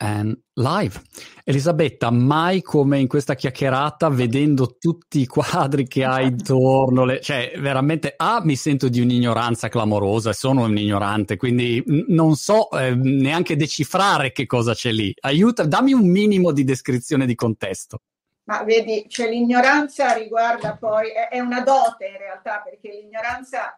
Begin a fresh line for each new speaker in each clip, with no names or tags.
And live. Elisabetta, mai come in questa chiacchierata, vedendo tutti i quadri che hai intorno, le... cioè veramente, A, mi sento di un'ignoranza clamorosa, sono un ignorante, quindi non so eh, neanche decifrare che cosa c'è lì. Aiuta, dammi un minimo di descrizione di contesto.
Ma vedi, cioè l'ignoranza riguarda poi, è, è una dote in realtà, perché l'ignoranza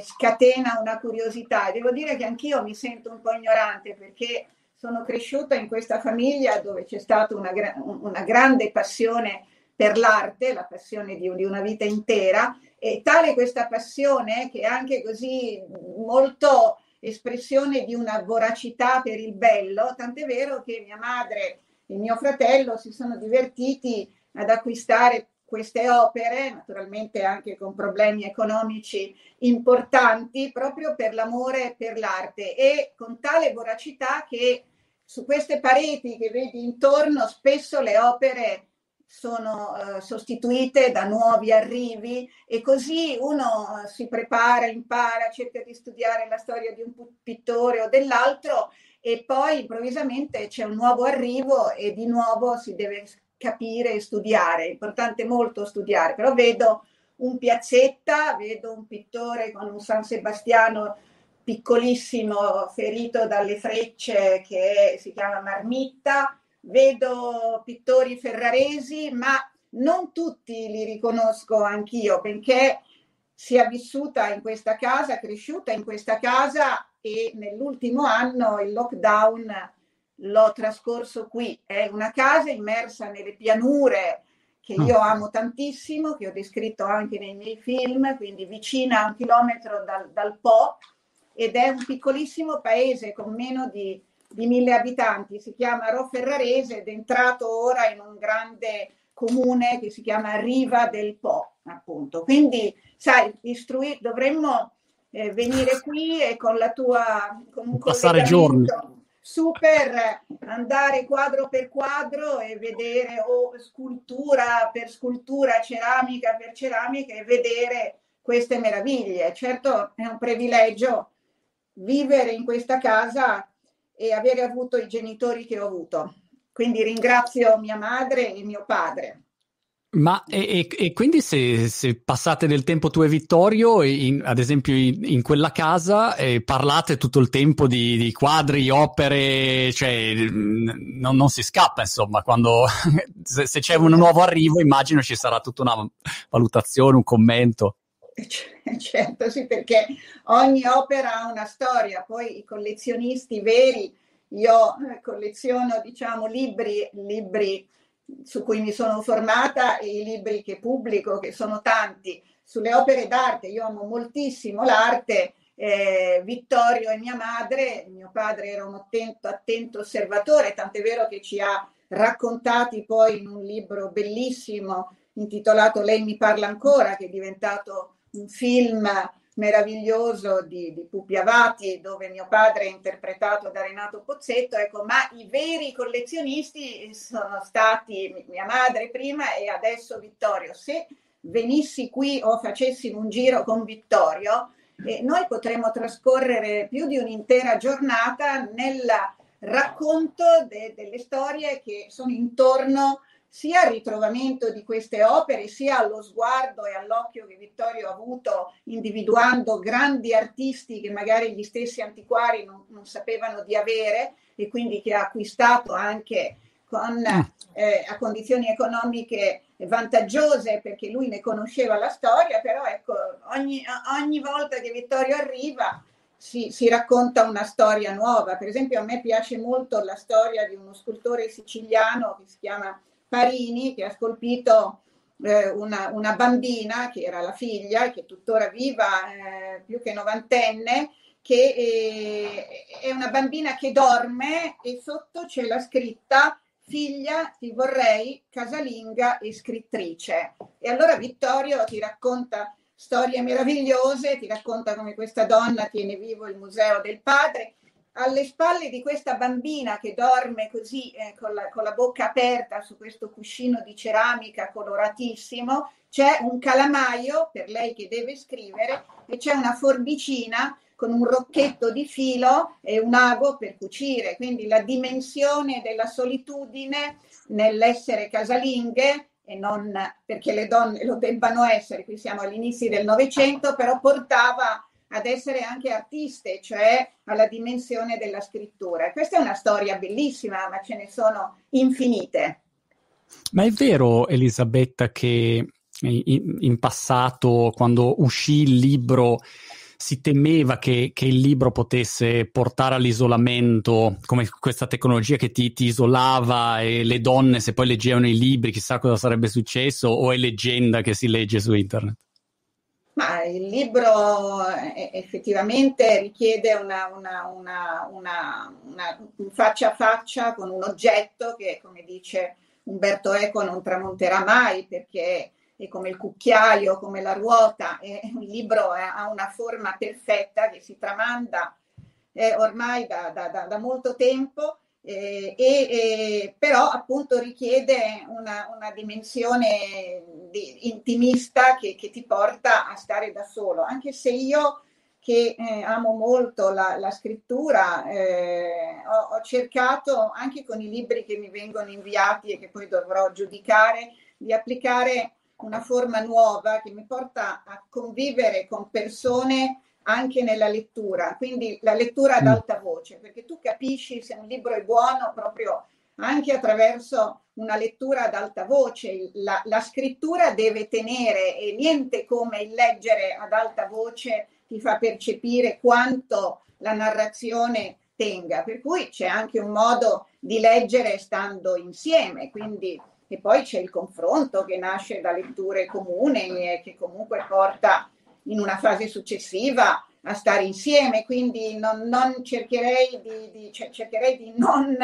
scatena una curiosità. E devo dire che anch'io mi sento un po' ignorante perché sono cresciuta in questa famiglia dove c'è stata una, una grande passione per l'arte, la passione di, di, una vita intera, e tale questa passione che è anche così molto espressione di una voracità per il bello, tant'è vero che mia madre e mio fratello si sono divertiti ad acquistare queste opere, naturalmente anche con problemi economici importanti, proprio per l'amore per l'arte. E con tale voracità che su queste pareti che vedi intorno spesso le opere sono uh, sostituite da nuovi arrivi e così uno uh, si prepara, impara, cerca di studiare la storia di un pittore o dell'altro e poi improvvisamente c'è un nuovo arrivo e di nuovo si deve capire e studiare. È importante molto studiare, però vedo un piazzetta, vedo un pittore con un San Sebastiano piccolissimo ferito dalle frecce che si chiama Marmitta, vedo pittori ferraresi, ma non tutti li riconosco anch'io, benché sia vissuta in questa casa, cresciuta in questa casa e nell'ultimo anno il lockdown l'ho trascorso qui. È una casa immersa nelle pianure che io mm. amo tantissimo, che ho descritto anche nei miei film, quindi vicina a un chilometro dal, dal Po, ed è un piccolissimo paese con meno di, di mille abitanti, si chiama Roferrarese ed è entrato ora in un grande comune che si chiama Riva del Po, appunto. Quindi, sai, istruir, dovremmo eh, venire qui e con la tua... Con un
Passare giorni.
Super andare quadro per quadro e vedere o scultura per scultura, ceramica per ceramica e vedere queste meraviglie. Certo è un privilegio vivere in questa casa e avere avuto i genitori che ho avuto. Quindi ringrazio mia madre e mio padre.
Ma e, e quindi se, se, passate del tempo tu e Vittorio, in, ad esempio in, in quella casa, eh, parlate tutto il tempo di, di quadri, opere, cioè non, non, si scappa insomma, quando se, se c'è un nuovo arrivo immagino ci sarà tutta una valutazione, un commento.
Certo, sì, perché ogni opera ha una storia, poi i collezionisti veri, io eh, colleziono diciamo libri, libri su cui mi sono formata e i libri che pubblico, che sono tanti, sulle opere d'arte, io amo moltissimo l'arte, eh, Vittorio e mia madre, mio padre era un attento, attento osservatore, tant'è vero che ci ha raccontati poi in un libro bellissimo intitolato Lei mi parla ancora, che è diventato un film meraviglioso di, di Pupi Avati dove mio padre è interpretato da Renato Pozzetto, ecco, ma i veri collezionisti sono stati mia madre prima e adesso Vittorio. Se venissi qui o facessi un giro con Vittorio, eh, noi potremmo trascorrere più di un'intera giornata nel racconto de, delle storie che sono intorno sia al ritrovamento di queste opere, sia allo sguardo e all'occhio che Vittorio ha avuto individuando grandi artisti che magari gli stessi antiquari non, non sapevano di avere e quindi che ha acquistato anche con, mm. eh, a condizioni economiche vantaggiose perché lui ne conosceva la storia, però ecco, ogni, ogni volta che Vittorio arriva si, si, racconta una storia nuova. Per esempio a me piace molto la storia di uno scultore siciliano che si chiama Parini che ha scolpito eh, una, una, bambina che era la figlia, che è tuttora viva, eh, più che novantenne, che eh, è una bambina che dorme e sotto c'è la scritta figlia ti vorrei casalinga e scrittrice. E allora Vittorio ti racconta storie meravigliose, ti racconta come questa donna tiene vivo il museo del padre alle spalle di questa bambina che dorme così eh, con, la, con, la, bocca aperta su questo cuscino di ceramica coloratissimo, c'è un calamaio per lei che deve scrivere e c'è una forbicina con un rocchetto di filo e un ago per cucire, quindi la dimensione della solitudine nell'essere casalinghe e non perché le donne lo debbano essere, qui siamo agli inizi del Novecento, però portava ad essere anche artiste, cioè alla dimensione della scrittura. Questa è una storia bellissima, ma ce ne sono infinite.
Ma è vero, Elisabetta, che in, in passato, quando uscì il libro, si temeva che, che, il libro potesse portare all'isolamento, come questa tecnologia che ti, ti, isolava e le donne, se poi leggevano i libri, chissà cosa sarebbe successo, o è leggenda che si legge su internet?
Ma il libro eh, effettivamente richiede una, una, una, una, faccia a faccia con un oggetto che, come dice Umberto Eco, non tramonterà mai perché è come il cucchiaio, come la ruota, è un libro ha una forma perfetta che si tramanda eh, ormai da, da, da, da, molto tempo, eh, e, e, però appunto richiede una, una dimensione di, intimista che, che, ti porta a stare da solo, anche se io che eh, amo molto la, la scrittura, eh, ho, ho, cercato anche con i libri che mi vengono inviati e che poi dovrò giudicare, di applicare una forma nuova che mi porta a convivere con persone anche nella lettura, quindi la lettura ad mm. alta voce, perché tu capisci se un libro è buono proprio anche attraverso una lettura ad alta voce. La, la scrittura deve tenere e niente come il leggere ad alta voce ti fa percepire quanto la narrazione tenga, per cui c'è anche un modo di leggere stando insieme, quindi e poi c'è il confronto che nasce da letture comuni e che comunque porta in una fase successiva a stare insieme, quindi non, non cercherei, di, di, cioè, cercherei di non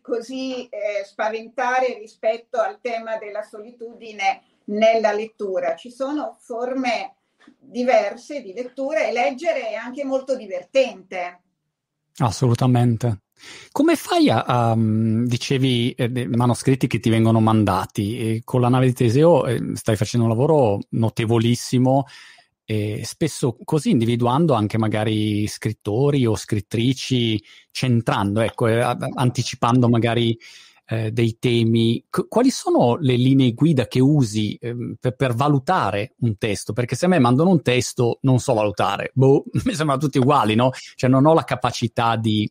così eh, spaventare rispetto al tema della solitudine nella lettura. Ci sono forme diverse di lettura e leggere è anche molto divertente.
Assolutamente. Come fai a, a dicevi, eh, manoscritti che ti vengono mandati? E con la nave di Teseo eh, stai facendo un lavoro notevolissimo e spesso così individuando anche magari scrittori o scrittrici, centrando, ecco, eh, anticipando magari eh, dei temi. C- quali sono le linee guida che usi eh, per, per, valutare un testo? Perché se a me mandano un testo non so valutare, boh, mi sembrano tutti uguali, no? Cioè non ho la capacità di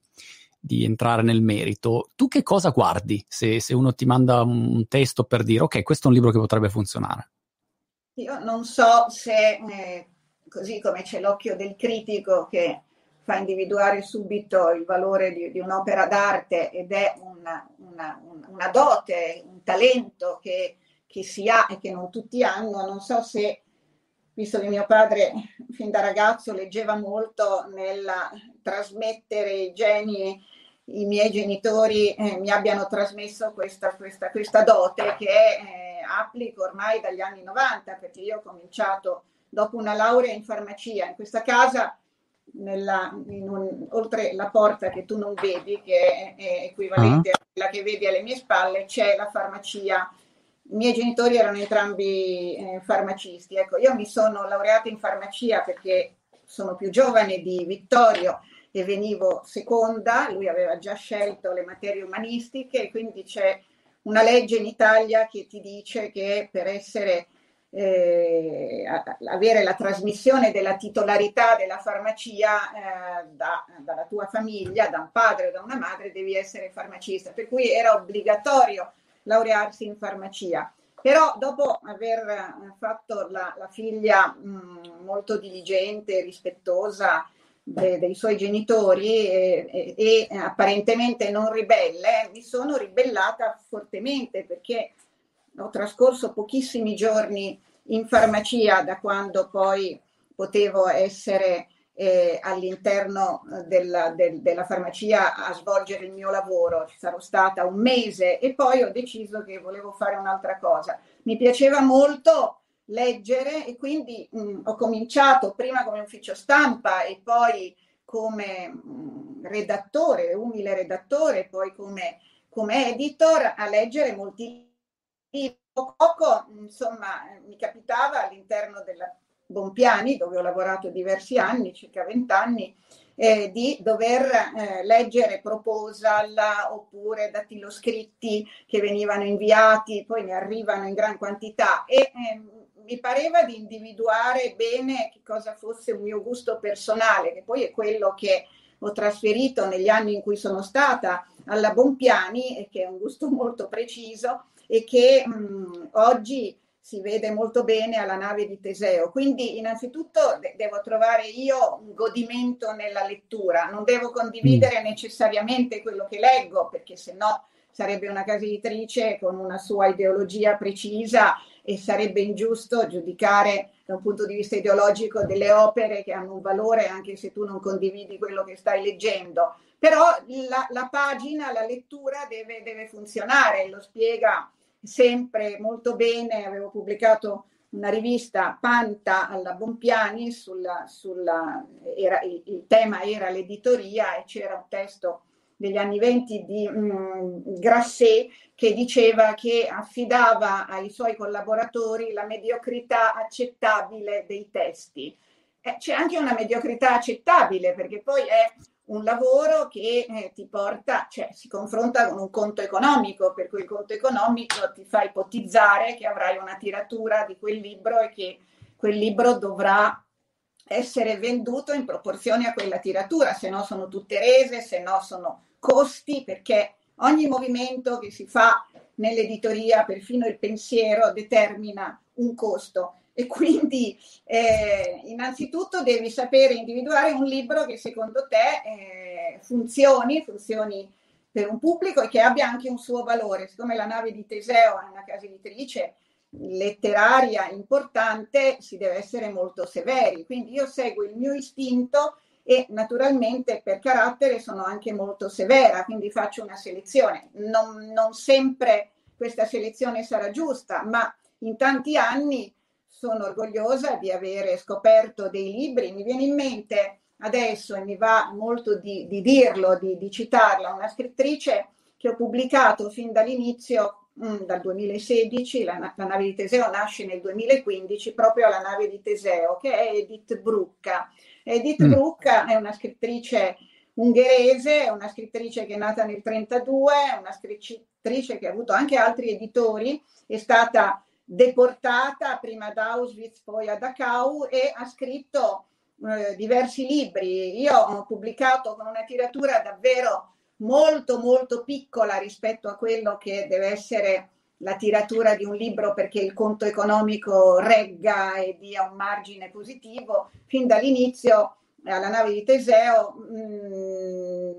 di entrare nel merito, tu che cosa guardi se, se, uno ti manda un testo per dire ok, questo è un libro che potrebbe funzionare?
Io non so se, eh, così come c'è l'occhio del critico che fa individuare subito il valore di, di un'opera d'arte ed è una, una, una dote, un talento che, che, si ha e che non tutti hanno, non so se, visto che mio padre fin da ragazzo leggeva molto nel trasmettere i geni i miei genitori eh, mi abbiano trasmesso questa, questa, questa dote che eh, applico ormai dagli anni 90 perché io ho cominciato dopo una laurea in farmacia. In questa casa nella, un, oltre la porta che tu non vedi che è, è equivalente uh-huh. a quella che vedi alle mie spalle c'è la farmacia. I miei genitori erano entrambi eh, farmacisti. Ecco io mi sono laureata in farmacia perché sono più giovane di Vittorio e venivo seconda, lui aveva già scelto le materie umanistiche, quindi c'è una legge in Italia che ti dice che per essere eh, avere la trasmissione della titolarità della farmacia eh, da, dalla tua famiglia, da un padre o da una madre, devi essere farmacista, per cui era obbligatorio laurearsi in farmacia. Però dopo aver fatto la, la figlia mh, molto diligente, rispettosa, de, dei suoi genitori e, e, e, apparentemente non ribelle, mi sono ribellata fortemente perché ho trascorso pochissimi giorni in farmacia da quando poi potevo essere eh, all'interno della, del, della farmacia a svolgere il mio lavoro. Ci sarò stata un mese e poi ho deciso che volevo fare un'altra cosa. Mi piaceva molto leggere e quindi mh, mm, ho cominciato prima come ufficio stampa e poi come mh, mm, redattore, umile redattore, poi come, come editor a leggere molti libri. Poco, insomma, mi capitava all'interno della Bompiani, dove ho lavorato diversi anni, circa vent'anni, eh, di dover eh, leggere proposal oppure dattiloscritti che venivano inviati, poi ne arrivano in gran quantità e eh, mi pareva di individuare bene che cosa fosse un mio gusto personale, che poi è quello che ho trasferito negli anni in cui sono stata alla Bompiani e che è un gusto molto preciso e che mh, oggi si vede molto bene alla nave di Teseo. Quindi innanzitutto de- devo trovare io un godimento nella lettura, non devo condividere mm. necessariamente quello che leggo perché se no sarebbe una casa editrice con una sua ideologia precisa e sarebbe ingiusto giudicare da un punto di vista ideologico delle opere che hanno un valore anche se tu non condividi quello che stai leggendo. Però la, la pagina, la lettura deve, deve funzionare, lo spiega sempre molto bene. Avevo pubblicato una rivista Panta alla Bompiani, sulla, sulla, era, il, il, tema era l'editoria e c'era un testo degli anni venti di um, Grasset che diceva che affidava ai suoi collaboratori la mediocrità accettabile dei testi. Eh, c'è anche una mediocrità accettabile perché poi è un lavoro che eh, ti porta, cioè si confronta con un conto economico, per cui il conto economico ti fa ipotizzare che avrai una tiratura di quel libro e che quel libro dovrà essere venduto in proporzione a quella tiratura, se no sono tutte rese, se no sono costi, perché ogni movimento che si fa nell'editoria, perfino il pensiero, determina un costo e quindi eh, innanzitutto devi sapere individuare un libro che secondo te eh, funzioni, funzioni per un pubblico e che abbia anche un suo valore. Siccome la nave di Teseo è una casa editrice letteraria importante, si deve essere molto severi. Quindi io seguo il mio istinto e naturalmente per carattere sono anche molto severa, quindi faccio una selezione. Non, non sempre questa selezione sarà giusta, ma in tanti anni sono orgogliosa di avere scoperto dei libri. Mi viene in mente adesso, e mi va molto di, di dirlo, di, di, citarla, una scrittrice che ho pubblicato fin dall'inizio, mh, mm, dal 2016, la, la, nave di Teseo nasce nel 2015, proprio la nave di Teseo, che è Edith Brucca. Edith mm. Brucca è una scrittrice ungherese, una scrittrice che è nata nel 1932, una scrittrice che ha avuto anche altri editori, è stata deportata prima ad Auschwitz, poi a Dachau e ha scritto eh, diversi libri. Io ho pubblicato con una tiratura davvero molto molto piccola rispetto a quello che deve essere la tiratura di un libro perché il conto economico regga e dia un margine positivo. Fin dall'inizio alla nave di Teseo mm,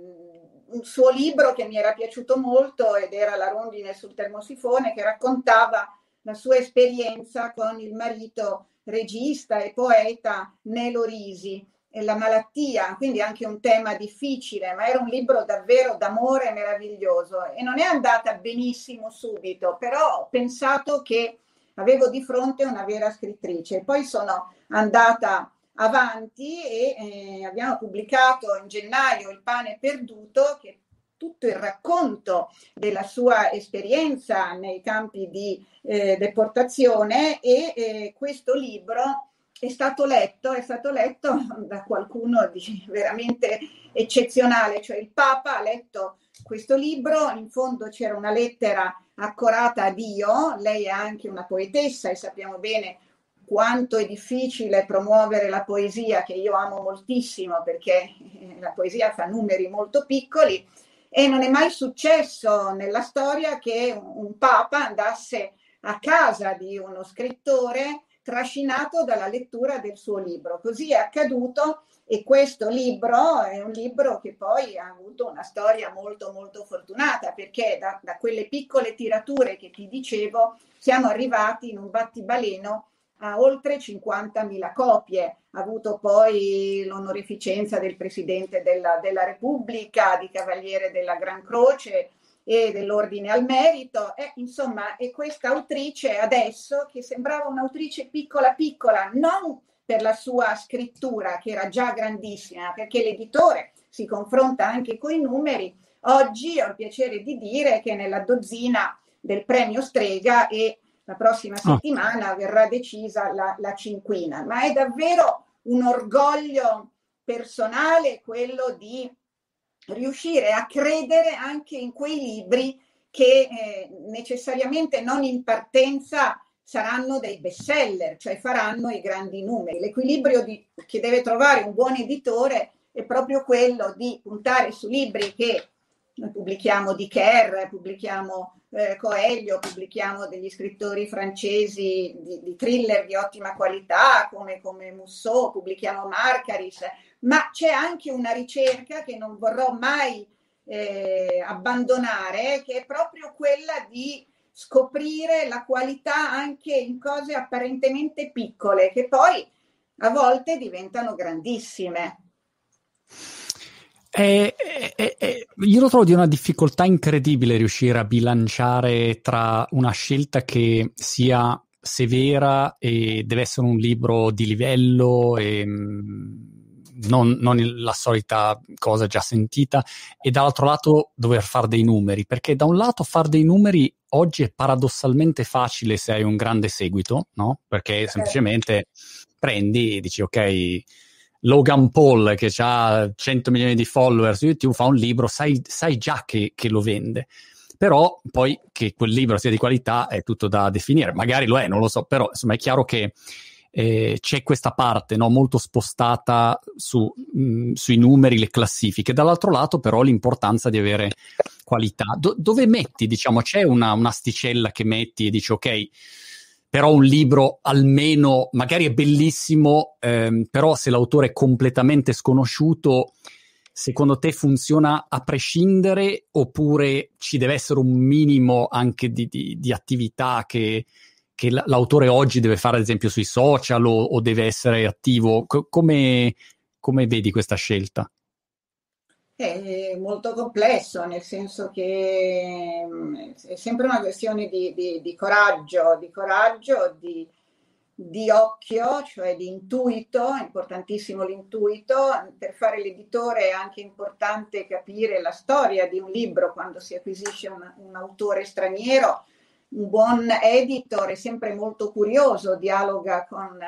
un suo libro che mi era piaciuto molto ed era La rondine sul termosifone che raccontava la sua esperienza con il marito regista e poeta Nelo Risi la malattia, quindi anche un tema difficile, ma era un libro davvero d'amore meraviglioso e non è andata benissimo subito, però ho pensato che avevo di fronte una vera scrittrice. Poi sono andata avanti e eh, abbiamo pubblicato in gennaio Il pane perduto, che tutto il racconto della sua esperienza nei campi di eh, deportazione e eh, questo libro è stato letto, è stato letto da qualcuno di veramente eccezionale, cioè il Papa ha letto questo libro, in fondo c'era una lettera accorata a Dio, lei è anche una poetessa e sappiamo bene quanto è difficile promuovere la poesia, che io amo moltissimo perché eh, la poesia fa numeri molto piccoli, e non è mai successo nella storia che un papa andasse a casa di uno scrittore trascinato dalla lettura del suo libro. Così è accaduto e questo libro è un libro che poi ha avuto una storia molto molto fortunata perché da, da quelle piccole tirature che ti dicevo siamo arrivati in un battibaleno a oltre 50.000 copie. Ha avuto poi l'onorificenza del Presidente della, della Repubblica, di Cavaliere della Gran Croce e dell'Ordine al Merito. E, insomma, è questa autrice adesso che sembrava un'autrice piccola piccola, non per la sua scrittura che era già grandissima, perché l'editore si confronta anche con i numeri. Oggi ho il piacere di dire che nella dozzina del premio Strega e la prossima ah. settimana oh. verrà decisa la, la cinquina, ma è davvero un orgoglio personale quello di riuscire a credere anche in quei libri che eh, necessariamente non in partenza saranno dei bestseller, cioè faranno i grandi numeri. L'equilibrio di, che deve trovare un buon editore è proprio quello di puntare su libri che noi pubblichiamo di Kerr, pubblichiamo eh, Coelho, pubblichiamo degli scrittori francesi di, di thriller di ottima qualità come, come Musso, pubblichiamo Marcaris, ma c'è anche una ricerca che non vorrò mai eh, abbandonare, che è proprio quella di scoprire la qualità anche in cose apparentemente piccole, che poi a volte diventano grandissime.
Eh, eh, eh, io lo trovo di una difficoltà incredibile riuscire a bilanciare tra una scelta che sia severa e deve essere un libro di livello e mm, non, non la solita cosa già sentita, e dall'altro lato dover fare dei numeri, perché da un lato fare dei numeri oggi è paradossalmente facile se hai un grande seguito, no? Perché semplicemente prendi e dici ok, Logan Paul che ha 100 milioni di follower su YouTube fa un libro, sai, sai già che, che, lo vende. Però poi che quel libro sia di qualità è tutto da definire, magari lo è, non lo so, però insomma è chiaro che eh, c'è questa parte no, molto spostata su, mh, mm, sui numeri, le classifiche. Dall'altro lato, però, l'importanza di avere qualità. Do- dove metti, diciamo, c'è una, un'asticella che metti e dici, ok, però un libro almeno, magari è bellissimo, ehm, però se l'autore è completamente sconosciuto, secondo te funziona a prescindere oppure ci deve essere un minimo anche di, di, di attività che, che l'autore oggi deve fare, ad esempio, sui social o, o deve essere attivo? C- come, come vedi questa scelta?
È molto complesso, nel senso che è sempre una questione di, di, di coraggio, di coraggio, di, di, occhio, cioè di intuito, è importantissimo l'intuito. Per fare l'editore è anche importante capire la storia di un libro quando si acquisisce un, un autore straniero un buon editor è sempre molto curioso, dialoga con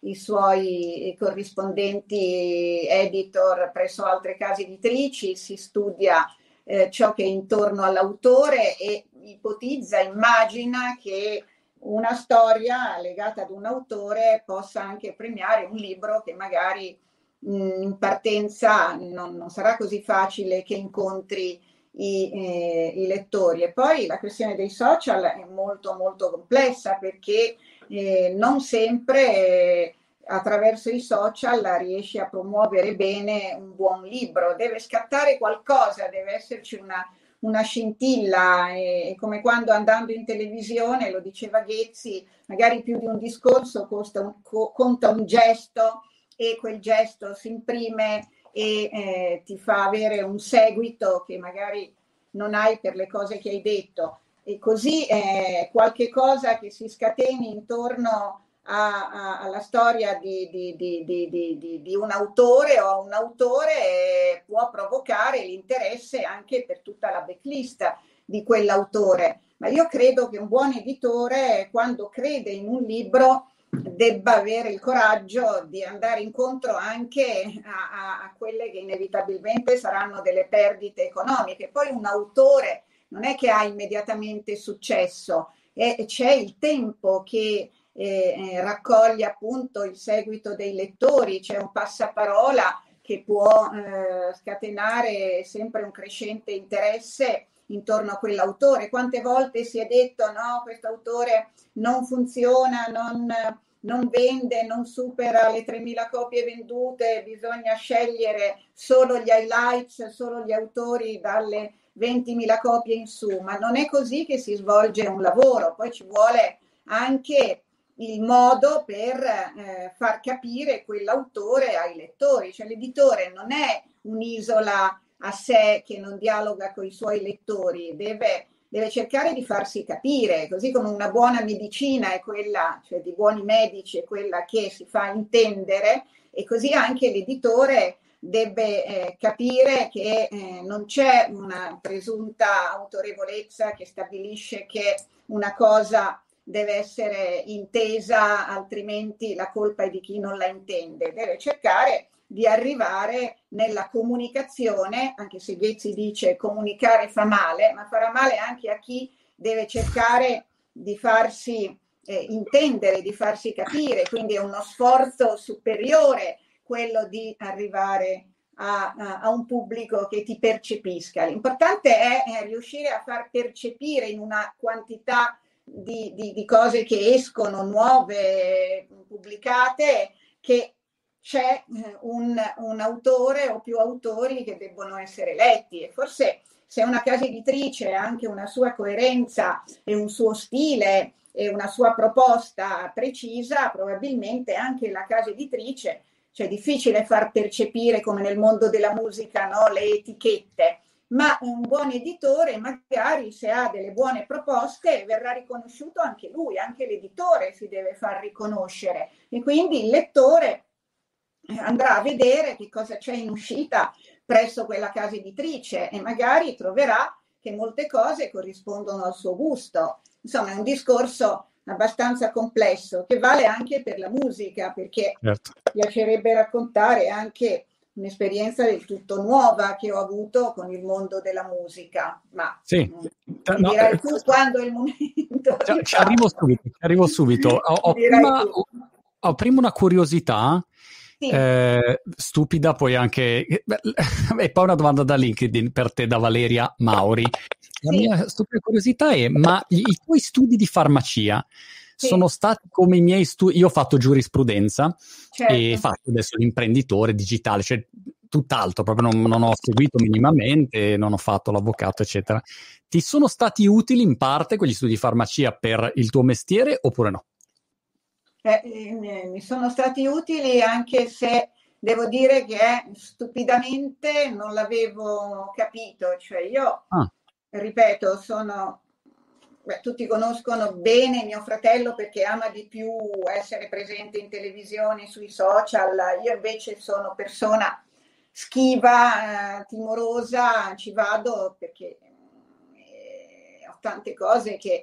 i suoi corrispondenti editor presso altre case editrici, si studia eh, ciò che è intorno all'autore e ipotizza, immagina che una storia legata ad un autore possa anche premiare un libro che magari mh, in partenza non, non sarà così facile che incontri i, eh, i, lettori. E poi la questione dei social è molto molto complessa perché eh, non sempre eh, attraverso i social riesci a promuovere bene un buon libro, deve scattare qualcosa, deve esserci una, una scintilla, è come quando andando in televisione, lo diceva Ghezzi, magari più di un discorso un, co, conta un gesto e quel gesto si imprime e eh, ti fa avere un seguito che magari non hai per le cose che hai detto. E così eh, qualche cosa che si scateni intorno a, a, alla storia di, di, di, di, un autore o un autore eh, può provocare l'interesse anche per tutta la backlist di quell'autore. Ma io credo che un buon editore, quando crede in un libro, debba avere il coraggio di andare incontro anche a, a, a, quelle che inevitabilmente saranno delle perdite economiche. Poi un autore non è che ha immediatamente successo, e c'è il tempo che eh, eh, raccoglie appunto il seguito dei lettori, c'è un passaparola che può eh, scatenare sempre un crescente interesse intorno a quell'autore. Quante volte si è detto no, questo autore non funziona, non, non vende, non supera le 3.000 copie vendute, bisogna scegliere solo gli highlights, solo gli autori dalle 20.000 copie in su, ma non è così che si svolge un lavoro, poi ci vuole anche il modo per eh, far capire quell'autore ai lettori, cioè l'editore non è un'isola a sé che non dialoga con i suoi lettori, deve, deve, cercare di farsi capire, così come una buona medicina è quella, cioè di buoni medici è quella che si fa intendere e così anche l'editore deve eh, capire che eh, non c'è una presunta autorevolezza che stabilisce che una cosa deve essere intesa, altrimenti la colpa è di chi non la intende. Deve cercare di arrivare nella comunicazione, anche se Ghezzi dice comunicare fa male, ma farà male anche a chi deve cercare di farsi eh, intendere, di farsi capire, quindi è uno sforzo superiore quello di arrivare a, a, a un pubblico che ti percepisca. L'importante è, è riuscire a far percepire in una quantità di, di, di cose che escono nuove, pubblicate, che c'è eh, un, un, autore o più autori che debbono essere letti e forse se una casa editrice ha anche una sua coerenza e un suo stile e una sua proposta precisa, probabilmente anche la casa editrice, cioè è difficile far percepire come nel mondo della musica no, le etichette, ma un buon editore magari se ha delle buone proposte verrà riconosciuto anche lui, anche l'editore si deve far riconoscere e quindi il lettore andrà a vedere che cosa c'è in uscita presso quella casa editrice e magari troverà che molte cose corrispondono al suo gusto. Insomma, è un discorso abbastanza complesso che vale anche per la musica, perché certo. piacerebbe raccontare anche un'esperienza del tutto nuova che ho avuto con il mondo della musica. Ma
sì.
no, dirai tu quando è il momento.
Ci, ci arrivo subito. Ci arrivo subito. Ho, ho, prima, ho, ho, prima, una curiosità. Sì. Eh, stupida, poi anche. E poi una domanda da LinkedIn per te, da Valeria Mauri. La sì. mia stupida curiosità è: ma i, i tuoi studi di farmacia sì. sono stati come i miei studi. Io ho fatto giurisprudenza certo. e faccio adesso l'imprenditore digitale, cioè tutt'altro, proprio non, non, ho seguito minimamente, non ho fatto l'avvocato, eccetera. Ti sono stati utili in parte quegli studi di farmacia per il tuo mestiere oppure no?
Eh, eh, mi sono stati utili anche se devo dire che stupidamente non l'avevo capito, cioè io, ah. ripeto, sono beh, tutti conoscono bene mio fratello perché ama di più essere presente in televisione, sui social, io invece sono persona schiva, eh, timorosa, ci vado perché eh, ho tante cose che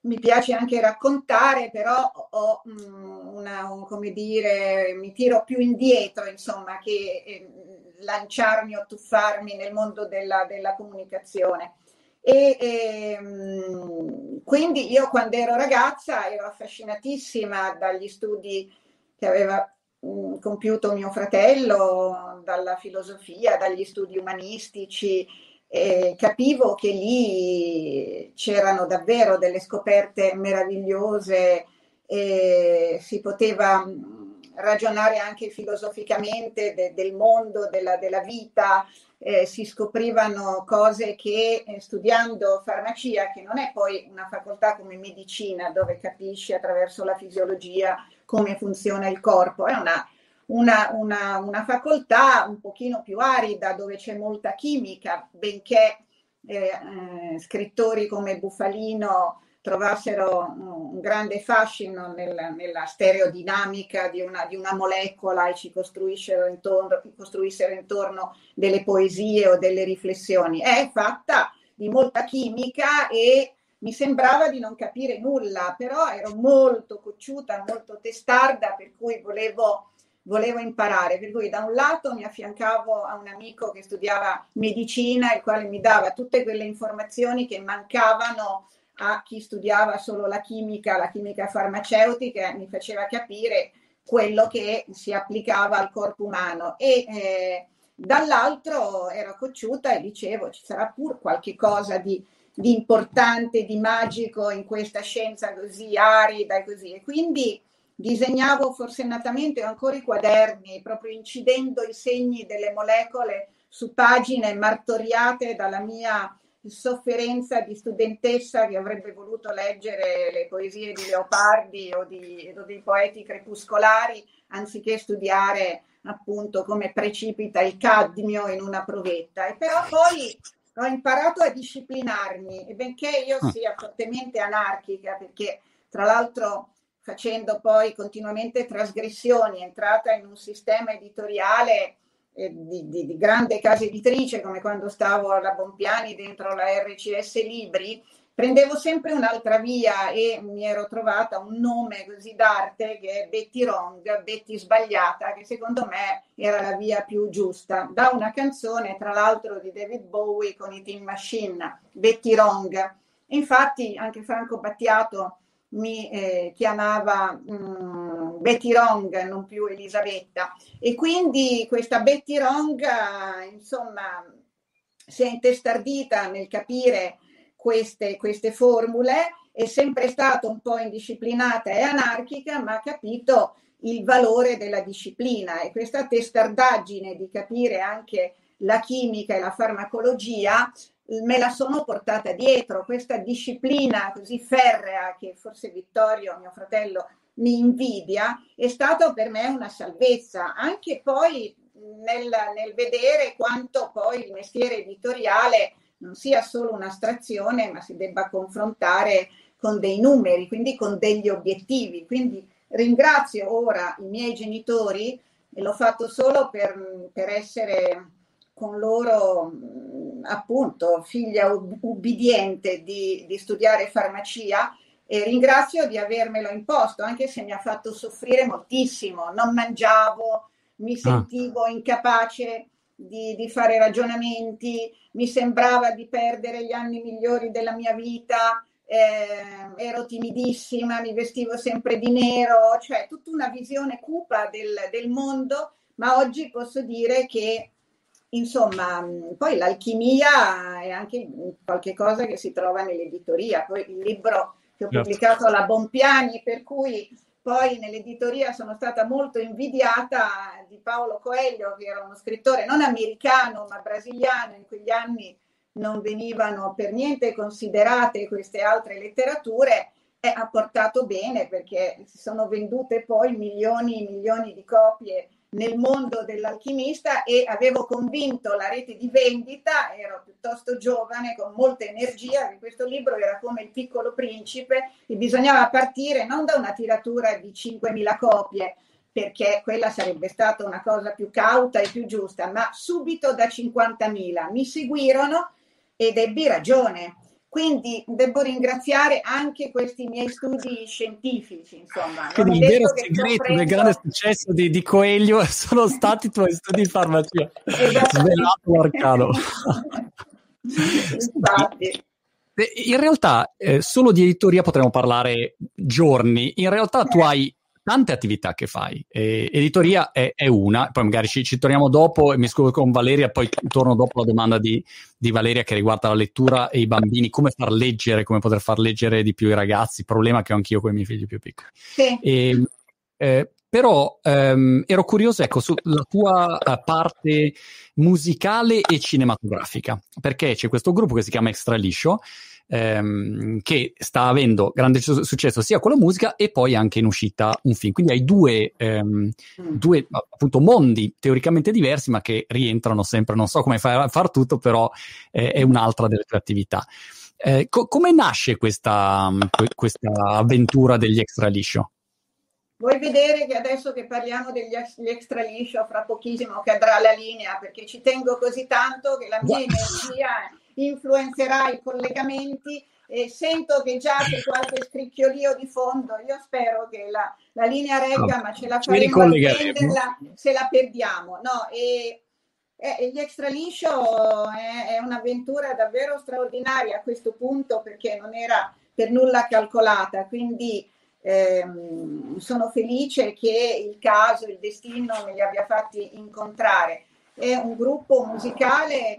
mi piace anche raccontare, però ho mm, una, un, come dire, mi tiro più indietro, insomma, che eh, lanciarmi o tuffarmi nel mondo della, della comunicazione. E, e, ehm, quindi io quando ero ragazza ero affascinatissima dagli studi che aveva mh, compiuto mio fratello, dalla filosofia, dagli studi umanistici, e capivo che lì c'erano davvero delle scoperte meravigliose e si poteva ragionare anche filosoficamente de, del mondo, della, della vita, eh, si scoprivano cose che eh, studiando farmacia, che non è poi una facoltà come medicina dove capisci attraverso la fisiologia come funziona il corpo, è una, una, una, una facoltà un pochino più arida dove c'è molta chimica, benché eh, eh, scrittori come Buffalino trovassero un grande fascino nel, nella stereodinamica di una, di una, molecola e ci costruissero intorno, costruissero intorno delle poesie o delle riflessioni. È fatta di molta chimica e mi sembrava di non capire nulla, però ero molto cocciuta, molto testarda, per cui volevo, volevo imparare. Per cui da un lato mi affiancavo a un amico che studiava medicina, il quale mi dava tutte quelle informazioni che mancavano a chi studiava solo la chimica, la chimica farmaceutica, mi faceva capire quello che si applicava al corpo umano e eh, dall'altro ero cocciuta e dicevo ci sarà pur qualche cosa di, di, importante, di magico in questa scienza così arida e così e quindi disegnavo forsennatamente ancora i quaderni proprio incidendo i segni delle molecole su pagine martoriate dalla mia sofferenza di studentessa che avrebbe voluto leggere le poesie di Leopardi o, di, o dei poeti crepuscolari anziché studiare appunto come precipita il cadmio in una provetta. E però poi ho imparato a disciplinarmi e benché io ah. sia fortemente anarchica, perché tra l'altro facendo poi continuamente trasgressioni, entrata in un sistema editoriale di, di, di, grande casa editrice come quando stavo alla Bompiani dentro la RCS Libri, prendevo sempre un'altra via e mi ero trovata un nome così d'arte che è Betty Wrong, Betty sbagliata, che secondo me era la via più giusta, da una canzone tra l'altro di David Bowie con i Team Machine, Betty Wrong. Infatti anche Franco Battiato mi eh, chiamava mh, mm, Betty Wrong, non più Elisabetta. E quindi questa Betty Wrong, insomma, si è intestardita nel capire queste, queste formule, è sempre stata un po' indisciplinata e anarchica, ma ha capito il valore della disciplina e questa testardaggine di capire anche la chimica e la farmacologia me la sono portata dietro, questa disciplina così ferrea che forse Vittorio, mio fratello, mi invidia, è stata per me una salvezza, anche poi nel, nel vedere quanto poi il mestiere editoriale non sia solo un'astrazione, ma si debba confrontare con dei numeri, quindi con degli obiettivi. Quindi ringrazio ora i miei genitori e l'ho fatto solo per, per essere con loro appunto figlia ubbidiente di, di, studiare farmacia e ringrazio di avermelo imposto, anche se mi ha fatto soffrire moltissimo. Non mangiavo, mi ah. sentivo ah. incapace di, di, fare ragionamenti, mi sembrava di perdere gli anni migliori della mia vita, eh, ero timidissima, mi vestivo sempre di nero, cioè tutta una visione cupa del, del mondo, ma oggi posso dire che insomma, poi l'alchimia è anche qualche cosa che si trova nell'editoria, poi il libro che ho certo. pubblicato alla Bompiani, per cui poi nell'editoria sono stata molto invidiata di Paolo Coelho, che era uno scrittore non americano ma brasiliano, in quegli anni non venivano per niente considerate queste altre letterature e ha portato bene perché si sono vendute poi milioni e milioni di copie nel mondo dell'alchimista e avevo convinto la rete di vendita, ero piuttosto giovane, con molta energia, questo libro era come il piccolo principe e bisognava partire non da una tiratura di 5.000 copie, perché quella sarebbe stata una cosa più cauta e più giusta, ma subito da 50.000. Mi seguirono ed ebbi ragione quindi devo ringraziare anche questi miei studi scientifici, insomma.
Quindi il vero segreto preso... del grande successo di, di, Coelho sono stati i tuoi studi di farmacia. Svelato l'arcano. Infatti. In realtà, eh, solo di editoria potremmo parlare giorni. In realtà tu hai tante attività che fai. Eh, editoria è, è, una, poi magari ci, ci, torniamo dopo e mi scuso con Valeria, poi torno dopo la domanda di, di, Valeria che riguarda la lettura e i bambini, come far leggere, come poter far leggere di più i ragazzi, problema che ho anch'io con i miei figli più piccoli. Sì. E, eh, però ehm, ero curioso, ecco, sulla tua uh, parte musicale e cinematografica, perché c'è questo gruppo che si chiama Extra Liscio, ehm, che sta avendo grande su- successo sia con la musica e poi anche in uscita un film. Quindi hai due, ehm, mm. due appunto mondi teoricamente diversi, ma che rientrano sempre, non so come far, far tutto, però eh, è un'altra delle tue attività. Eh, co- come nasce questa, questa avventura degli extra liscio?
Vuoi vedere che adesso che parliamo degli extra liscio, fra pochissimo cadrà la linea, perché ci tengo così tanto che la mia energia influenzerà i collegamenti e sento che già c'è qualche scricchiolio di fondo. Io spero che la, la linea regga, ma ce la faremo a prenderla se la perdiamo. No, e, e gli extra liscio è, è un'avventura davvero straordinaria a questo punto perché non era per nulla calcolata. Quindi ehm, sono felice che il caso, il destino me li abbia fatti incontrare. È un gruppo musicale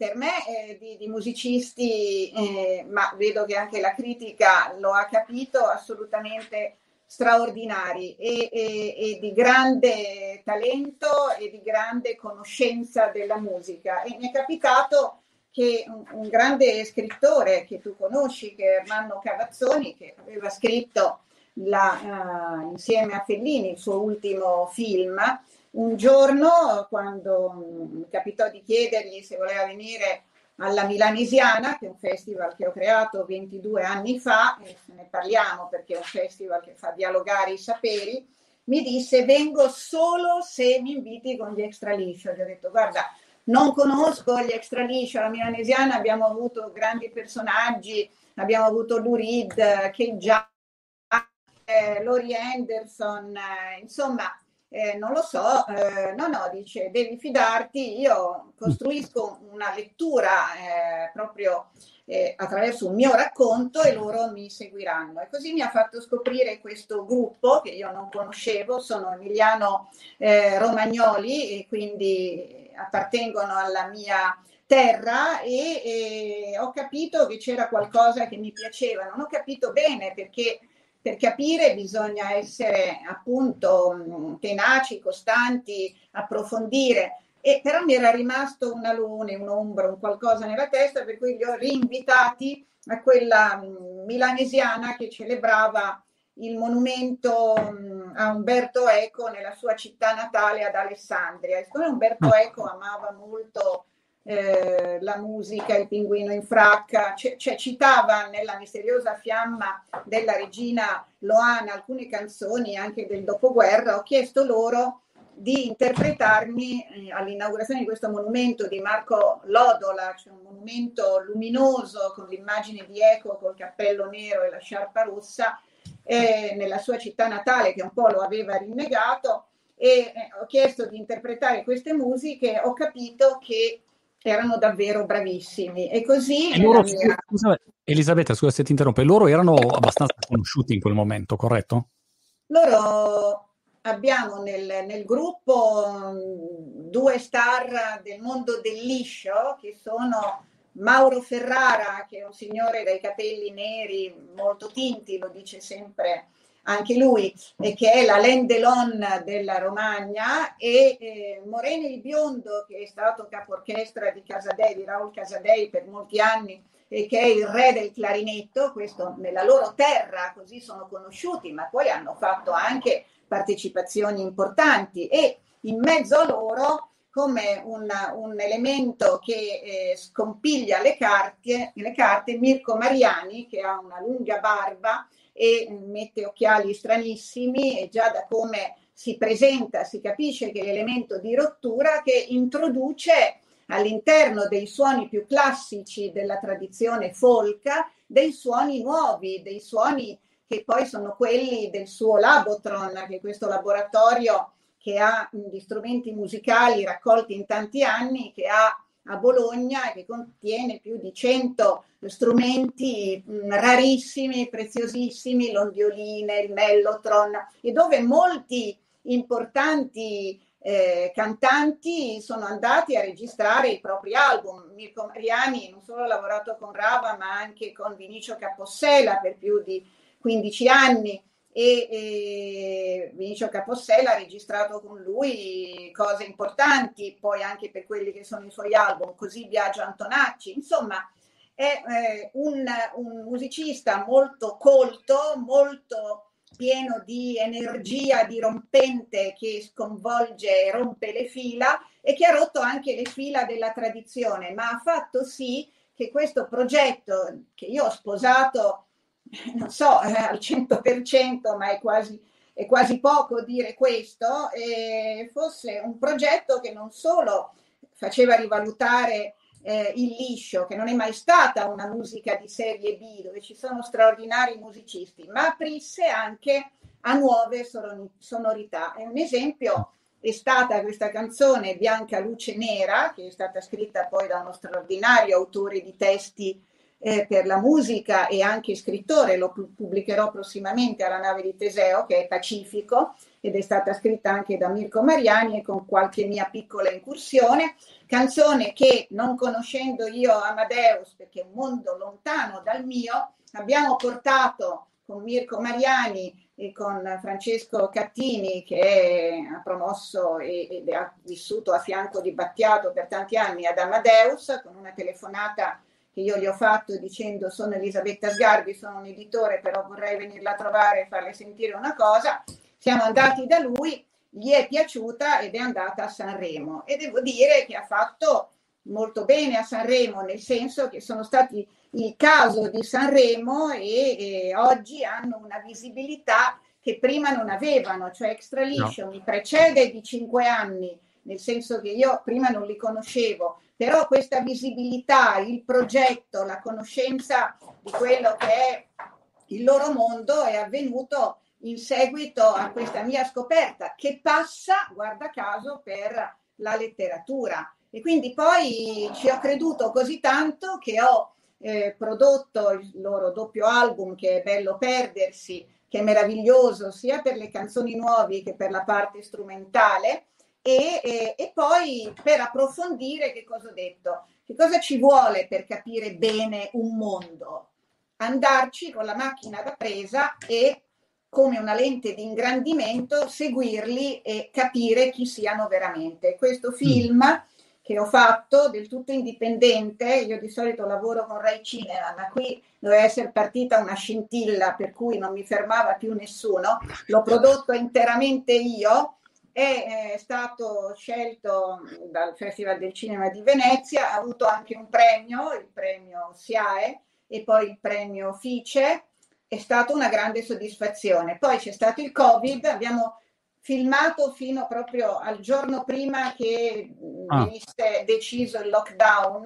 per me eh, di, di, musicisti, eh, ma vedo che anche la critica lo ha capito, assolutamente straordinari e, e, e, di grande talento e di grande conoscenza della musica. E mi è capitato che un, un grande scrittore che tu conosci, che è Ermanno Cavazzoni, che aveva scritto la, uh, insieme a Fellini il suo ultimo film, un giorno, quando mi capitò di chiedergli se voleva venire alla Milanesiana, che è un festival che ho creato 22 anni fa, e ne parliamo perché è un festival che fa dialogare i saperi, mi disse vengo solo se mi inviti con gli extra liscio. Gli ho detto guarda, Non conosco gli extra liscio, la milanesiana abbiamo avuto grandi personaggi, abbiamo avuto Lurid, Kate Jack, eh, Lori Anderson, eh, insomma, eh, non lo so, eh, no, no, dice, devi fidarti, io costruisco una lettura eh, proprio eh, attraverso un mio racconto e loro mi seguiranno. E così mi ha fatto scoprire questo gruppo che io non conoscevo, sono Emiliano eh, Romagnoli e quindi appartengono alla mia terra e, e ho capito che c'era qualcosa che mi piaceva, non ho capito bene perché per capire bisogna essere appunto tenaci, costanti, approfondire e però mi era rimasto un alone, un'ombra, un qualcosa nella testa, per cui li ho rinvitati a quella milanesiana che celebrava il monumento a Umberto Eco nella sua città natale ad Alessandria. siccome Umberto mm. Eco amava molto eh, la musica, il pinguino in fracca, c- cioè citava nella misteriosa fiamma della regina Loana alcune canzoni anche del dopoguerra, ho chiesto loro di interpretarmi eh, all'inaugurazione di questo monumento di Marco Lodola, cioè un monumento luminoso con l'immagine di Eco col cappello nero e la sciarpa rossa, eh, nella sua città natale che un po' lo aveva rinnegato. E eh, ho chiesto di interpretare queste musiche, ho capito che erano davvero bravissimi e così...
E loro, mia... scusa, Elisabetta, scusa se ti interrompo, loro erano abbastanza conosciuti in quel momento, corretto?
Loro abbiamo nel, nel, gruppo mm, due star del mondo del liscio che sono Mauro Ferrara, che è un signore dai capelli neri molto tinti, lo dice sempre anche lui, e che è la Lendelon della Romagna, e eh, Morene il Biondo, che è stato capo orchestra di Casadei, di Raul Casadei per molti anni, e che è il re del clarinetto, questo nella loro terra, così sono conosciuti, ma poi hanno fatto anche partecipazioni importanti. E in mezzo a loro come un, un elemento che eh, scompiglia le carte, le carte, Mirko Mariani che ha una lunga barba e mette occhiali stranissimi e già da come si presenta si capisce che è l'elemento di rottura che introduce all'interno dei suoni più classici della tradizione folk dei suoni nuovi, dei suoni che poi sono quelli del suo Labotron, che è questo laboratorio che ha gli strumenti musicali raccolti in tanti anni, che ha a Bologna che contiene più di 100 strumenti mh, rarissimi, preziosissimi, l'ondioline, il mellotron, e dove molti importanti eh, cantanti sono andati a registrare i propri album. Mirko Mariani non solo ha lavorato con Rava, ma anche con Vinicio Capossela per più di 15 anni e, e Vinicio Capossella ha registrato con lui cose importanti, poi anche per quelli che sono i suoi album, così Biagio Antonacci, insomma è eh, un, un musicista molto colto, molto pieno di energia dirompente che sconvolge e rompe le fila e che ha rotto anche le fila della tradizione, ma ha fatto sì che questo progetto che io ho sposato non so, eh, al 100%, ma è quasi, è quasi poco dire questo, eh, fosse un progetto che non solo faceva rivalutare eh, il liscio, che non è mai stata una musica di serie B, dove ci sono straordinari musicisti, ma aprisse anche a nuove sonorità. E un esempio è stata questa canzone Bianca Luce Nera, che è stata scritta poi da uno straordinario autore di testi eh, per la musica e anche scrittore, lo pubblicherò prossimamente alla nave di Teseo, che è Pacifico, ed è stata scritta anche da Mirko Mariani e con qualche mia piccola incursione. Canzone che, non conoscendo io Amadeus, perché è un mondo lontano dal mio, abbiamo portato con Mirko Mariani e con Francesco Cattini che ha promosso ed ha vissuto a fianco di Battiato per tanti anni ad Amadeus con una telefonata che io gli ho fatto dicendo sono Elisabetta Sgarbi, sono un editore, però vorrei venirla a trovare e farle sentire una cosa. Siamo andati da lui, gli è piaciuta ed è andata a Sanremo e devo dire che ha fatto molto bene a Sanremo, nel senso che sono stati il caso di Sanremo e, e oggi hanno una visibilità che prima non avevano, cioè Extra Liscio no. mi precede di cinque anni nel senso che io prima non li conoscevo, però questa visibilità, il progetto, la conoscenza di quello che è il loro mondo è avvenuto in seguito a questa mia scoperta che passa, guarda caso, per la letteratura. E quindi poi ci ho creduto così tanto che ho eh, prodotto il loro doppio album che è Bello Perdersi, che è meraviglioso sia per le canzoni nuove che per la parte strumentale. E, e, e poi per approfondire che cosa ho detto, che cosa ci vuole per capire bene un mondo? Andarci con la macchina da presa e come una lente di ingrandimento seguirli e capire chi siano veramente. Questo mm. film che ho fatto del tutto indipendente, io di solito lavoro con Rai Cinema, ma qui doveva essere partita una scintilla per cui non mi fermava più nessuno, l'ho prodotto interamente io è stato scelto dal Festival del Cinema di Venezia, ha avuto anche un premio, il premio SIAE e poi il premio FICE è stata una grande soddisfazione. Poi c'è stato il Covid, abbiamo filmato fino proprio al giorno prima che ah. venisse deciso il lockdown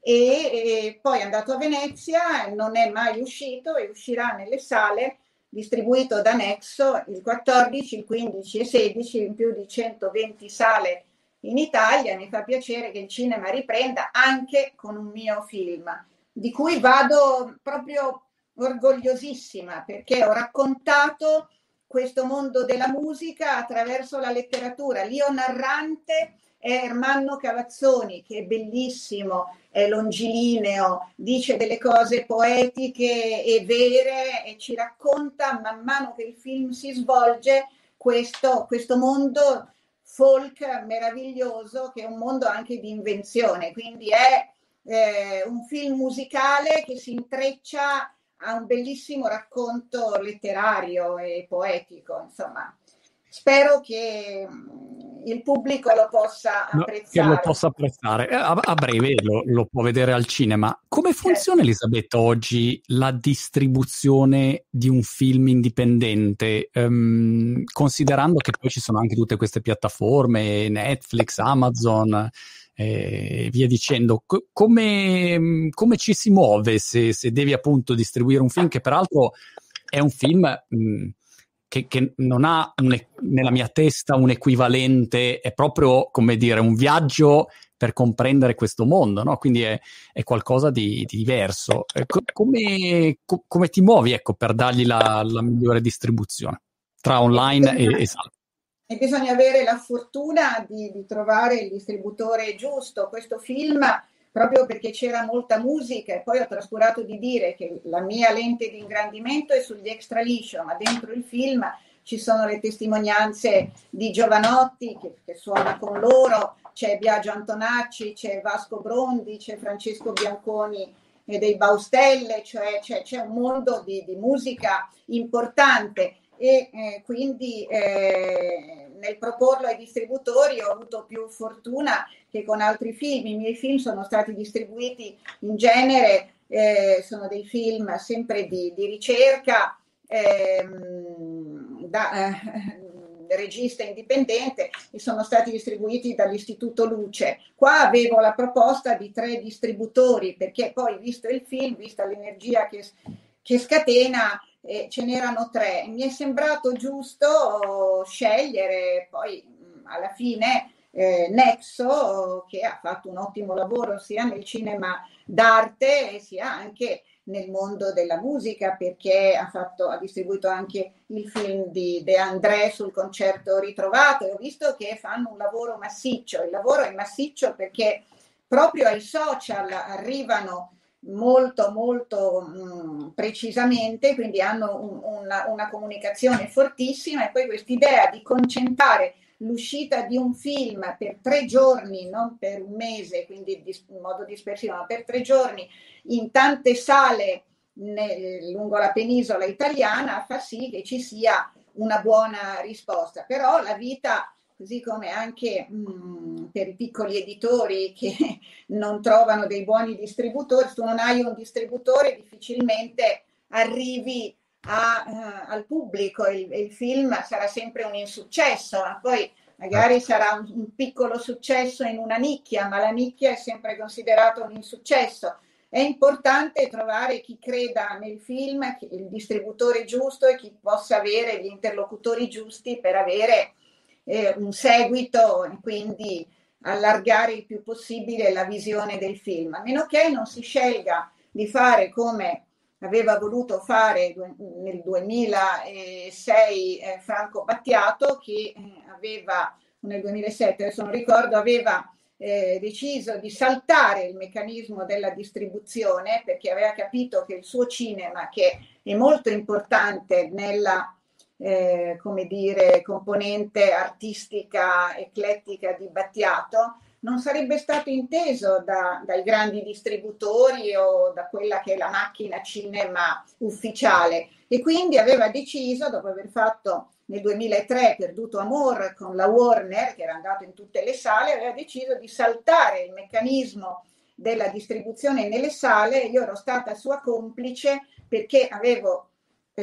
e, e, poi è andato a Venezia, non è mai uscito e uscirà nelle sale distribuito da Nexo il 14, il 15 e 16 in più di 120 sale in Italia. Mi fa piacere che il cinema riprenda anche con un mio film, di cui vado proprio orgogliosissima perché ho raccontato questo mondo della musica attraverso la letteratura. L'io narrante è Ermanno Cavazzoni, che è bellissimo, è longilineo, dice delle cose poetiche e vere e ci racconta man mano che il film si svolge questo, questo mondo folk meraviglioso che è un mondo anche di invenzione. Quindi è eh, un film musicale che si intreccia ha un bellissimo racconto letterario e poetico, insomma. Spero che il pubblico lo possa apprezzare.
che lo possa apprezzare. Eh, a, a breve lo, lo, può vedere al cinema. Come funziona, certo. Elisabetta, oggi la distribuzione di un film indipendente? Um, considerando che poi ci sono anche tutte queste piattaforme, Netflix, Amazon e via dicendo. C- come, come, ci si muove se, se, devi appunto distribuire un film che peraltro è un film mh, che, che, non ha un, nella mia testa un equivalente, è proprio come dire un viaggio per comprendere questo mondo, no? quindi è, è, qualcosa di, di diverso. Co- come, co- come, ti muovi ecco, per dargli la, la migliore distribuzione tra online e, e sala?
e bisogna avere la fortuna di, di, trovare il distributore giusto. Questo film, proprio perché c'era molta musica, e poi ho trascurato di dire che la mia lente di ingrandimento è sugli extra liscio, ma dentro il film ci sono le testimonianze di Giovanotti che, che suona con loro, c'è Biagio Antonacci, c'è Vasco Brondi, c'è Francesco Bianconi e dei Baustelle, cioè c'è, c'è un mondo di, di musica importante. E eh, quindi eh, nel proporlo ai distributori ho avuto più fortuna che con altri film. I miei film sono stati distribuiti in genere, eh, sono dei film sempre di, di ricerca, ehm, da eh, regista indipendente e sono stati distribuiti dall'Istituto Luce. Qua avevo la proposta di tre distributori perché poi visto il film, vista l'energia che, che scatena, eh, ce n'erano tre. Mi è sembrato giusto scegliere poi alla fine eh, Nexo che ha fatto un ottimo lavoro sia nel cinema d'arte sia anche nel mondo della musica perché ha, fatto, ha distribuito anche il film di De André sul concerto ritrovato e ho visto che fanno un lavoro massiccio. Il lavoro è massiccio perché proprio ai social arrivano molto molto mh, mm, precisamente, quindi hanno un, una, una, comunicazione fortissima e poi quest'idea di concentrare l'uscita di un film per tre giorni, non per un mese, quindi in modo dispersivo, ma per tre giorni in tante sale nel, lungo la penisola italiana fa sì che ci sia una buona risposta. Però la vita così come anche mh, mm, per i piccoli editori che non trovano dei buoni distributori, se tu non hai un distributore difficilmente arrivi a, uh, al pubblico, il, il, film sarà sempre un insuccesso, ma poi magari sarà un, un piccolo successo in una nicchia, ma la nicchia è sempre considerato un insuccesso. È importante trovare chi creda nel film, il distributore giusto e chi possa avere gli interlocutori giusti per avere eh, un seguito e quindi allargare il più possibile la visione del film, a meno che non si scelga di fare come aveva voluto fare nel 2006 eh, Franco Battiato che eh, aveva nel 2007 adesso non ricordo aveva eh, deciso di saltare il meccanismo della distribuzione perché aveva capito che il suo cinema che è molto importante nella eh, come dire componente artistica eclettica di Battiato non sarebbe stato inteso da, dai grandi distributori o da quella che è la macchina cinema ufficiale e quindi aveva deciso, dopo aver fatto nel 2003 Perduto Amor con la Warner, che era andato in tutte le sale, aveva deciso di saltare il meccanismo della distribuzione nelle sale. Io ero stata sua complice perché avevo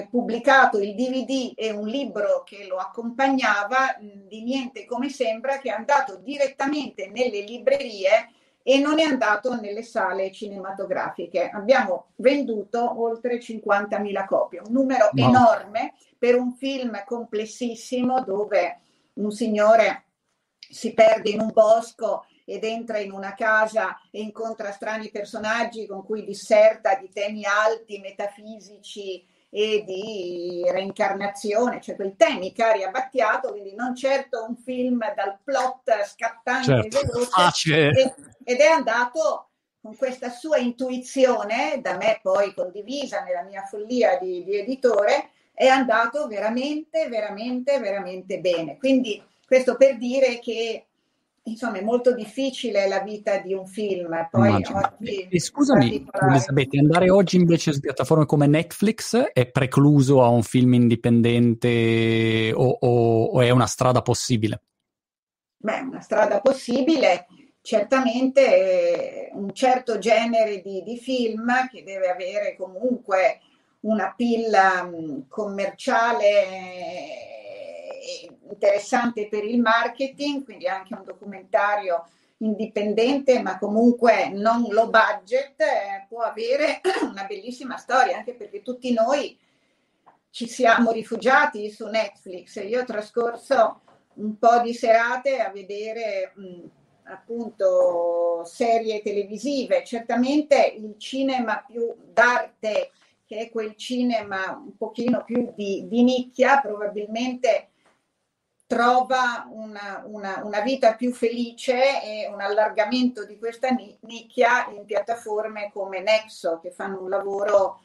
pubblicato il DVD e un libro che lo accompagnava, di niente come sembra, che è andato direttamente nelle librerie e non è andato nelle sale cinematografiche. Abbiamo venduto oltre 50.000 copie, un numero no. enorme per un film complessissimo dove un signore si perde in un bosco ed entra in una casa e incontra strani personaggi con cui disserta di temi alti, metafisici e di reincarnazione, cioè quei temi cari a Battiato, quindi non certo un film dal plot scattante certo. e veloce, ed è andato con questa sua intuizione, da me poi condivisa nella mia follia di, di editore, è andato veramente, veramente, veramente bene. Quindi questo per dire che insomma è molto difficile la vita di un film. Poi
oggi, e scusami Elisabetta, andare oggi invece su piattaforme come Netflix è precluso a un film indipendente o, o, o è una strada possibile?
Beh, una strada possibile, certamente un certo genere di, di film che deve avere comunque una pilla commerciale interessante per il marketing, quindi anche un documentario indipendente, ma comunque non low budget, eh, può avere una bellissima storia, anche perché tutti noi ci siamo rifugiati su Netflix. Io ho trascorso un po' di serate a vedere mh, appunto serie televisive. Certamente il cinema più d'arte, che è quel cinema un pochino più di, di nicchia, probabilmente trova una, una, una, vita più felice e un allargamento di questa nicchia in piattaforme come Nexo che fanno un lavoro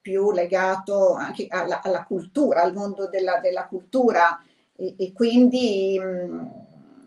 più legato anche alla, alla cultura, al mondo della, della cultura. E, e quindi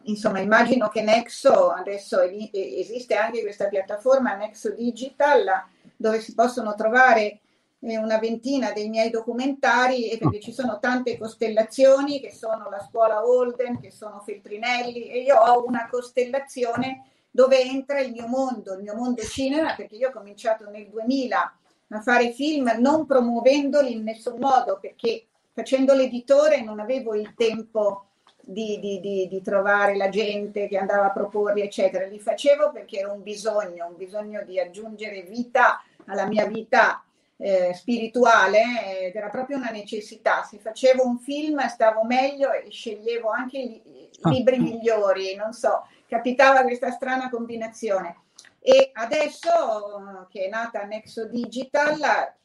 insomma immagino che Nexo adesso esiste anche questa piattaforma Nexo Digital dove si possono trovare una ventina dei miei documentari e perché ci sono tante costellazioni che sono la scuola Holden, che sono Feltrinelli e io ho una costellazione dove entra il mio mondo, il mio mondo cinema, perché io ho cominciato nel 2000 a fare film non promuovendoli in nessun modo, perché facendo l'editore non avevo il tempo di, di, di, di trovare la gente che andava a proporli, eccetera. Li facevo perché era un bisogno, un bisogno di aggiungere vita alla mia vita eh, spirituale ed era proprio una necessità. Se facevo un film stavo meglio e sceglievo anche i ah. libri migliori, non so, capitava questa strana combinazione. E adesso che è nata Nexo Digital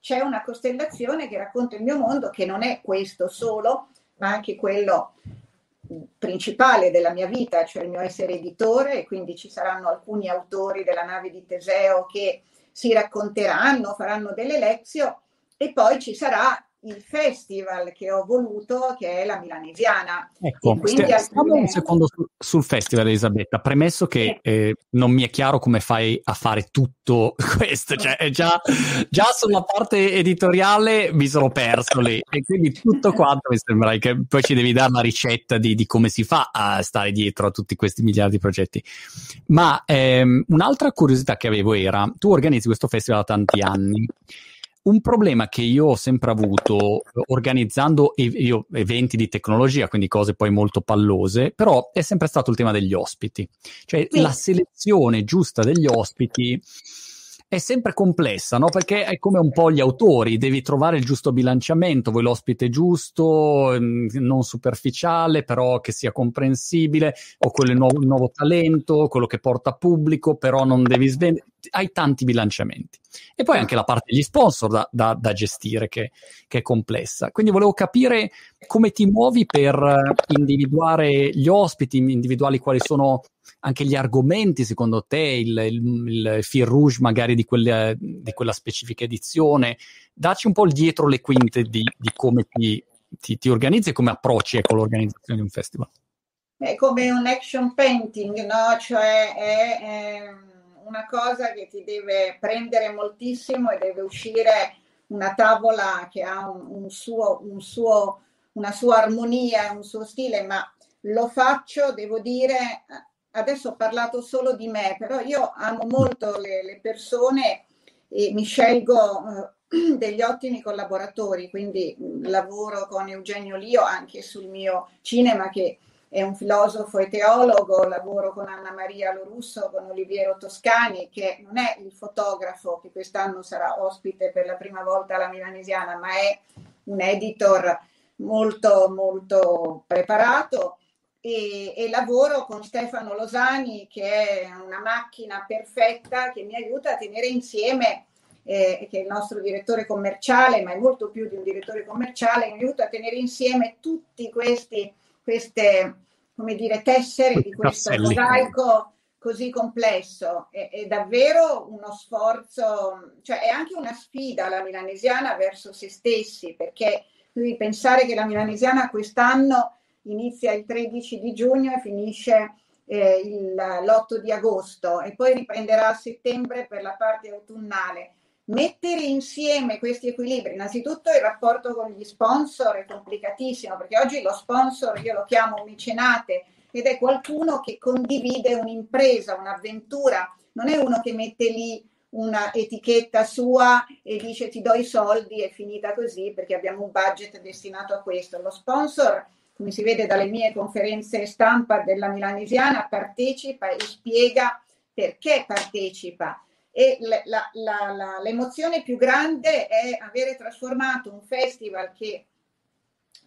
c'è una costellazione che racconta il mio mondo, che non è questo solo, ma anche quello principale della mia vita, cioè il mio essere editore, e quindi ci saranno alcuni autori della nave di Teseo che si racconteranno, faranno delle lezioni e poi ci sarà il festival che ho voluto, che è la Milanesiana.
Ecco, st- stiamo un secondo su- sul festival, Elisabetta, premesso che eh, non mi è chiaro come fai a fare tutto questo, cioè già, già, sulla parte editoriale mi sono perso lì, e quindi tutto quanto mi sembra che poi ci devi dare la ricetta di, di come si fa a stare dietro a tutti questi miliardi di progetti. Ma ehm, un'altra curiosità che avevo era, tu organizzi questo festival da tanti anni, un problema che io ho sempre avuto organizzando io, eventi di tecnologia, quindi cose poi molto pallose, però è sempre stato il tema degli ospiti. Cioè sì. la selezione giusta degli ospiti è sempre complessa, no? Perché è come un po' gli autori, devi trovare il giusto bilanciamento, vuoi l'ospite giusto, mm, non superficiale, però che sia comprensibile, o quello nuovo, nuovo talento, quello che porta pubblico, però non devi svendere. Hai tanti bilanciamenti. E poi anche la parte degli sponsor da, da, da gestire, che, che, è complessa. Quindi volevo capire come ti muovi per individuare gli ospiti, individuali quali sono anche gli argomenti, secondo te, il, il, il fil rouge magari di, quelle, di, quella specifica edizione. Dacci un po' il dietro le quinte di, di come ti, ti, ti, organizzi e come approcci con l'organizzazione di un festival.
È come un action painting, no? Cioè è, è una cosa che ti deve prendere moltissimo e deve uscire una tavola che ha un, un suo, un suo, una sua armonia, un suo stile, ma lo faccio, devo dire, adesso ho parlato solo di me, però io amo molto le, le persone e mi scelgo eh, degli ottimi collaboratori, quindi mm, lavoro con Eugenio Lio anche sul mio cinema che è un filosofo e teologo, lavoro con Anna Maria Lorusso, con Oliviero Toscani, che non è il fotografo che quest'anno sarà ospite per la prima volta alla Milanesiana, ma è un editor molto molto preparato. E, e, lavoro con Stefano Losani che è una macchina perfetta che mi aiuta a tenere insieme, eh, che è il nostro direttore commerciale, ma è molto più di un direttore commerciale, mi aiuta a tenere insieme tutti questi, queste, come dire, tessere di questo mosaico così complesso. È, è, davvero uno sforzo, cioè è anche una sfida la milanesiana verso se stessi, perché devi pensare che la milanesiana quest'anno inizia il 13 di giugno e finisce eh, il, l'8 di agosto e poi riprenderà a settembre per la parte autunnale. Mettere insieme questi equilibri, innanzitutto il rapporto con gli sponsor è complicatissimo perché oggi lo sponsor io lo chiamo mecenate ed è qualcuno che condivide un'impresa, un'avventura, non è uno che mette lì una etichetta sua e dice ti do i soldi è finita così perché abbiamo un budget destinato a questo. Lo sponsor come si vede dalle mie conferenze stampa della Milanesiana, partecipa e spiega perché partecipa. E l'emozione più grande è avere trasformato un festival che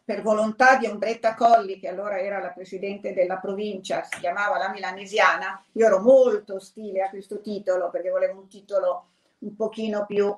per volontà di Ombretta Colli, che allora era la presidente della provincia, si chiamava la Milanesiana, io ero molto ostile a questo titolo perché volevo un titolo un pochino più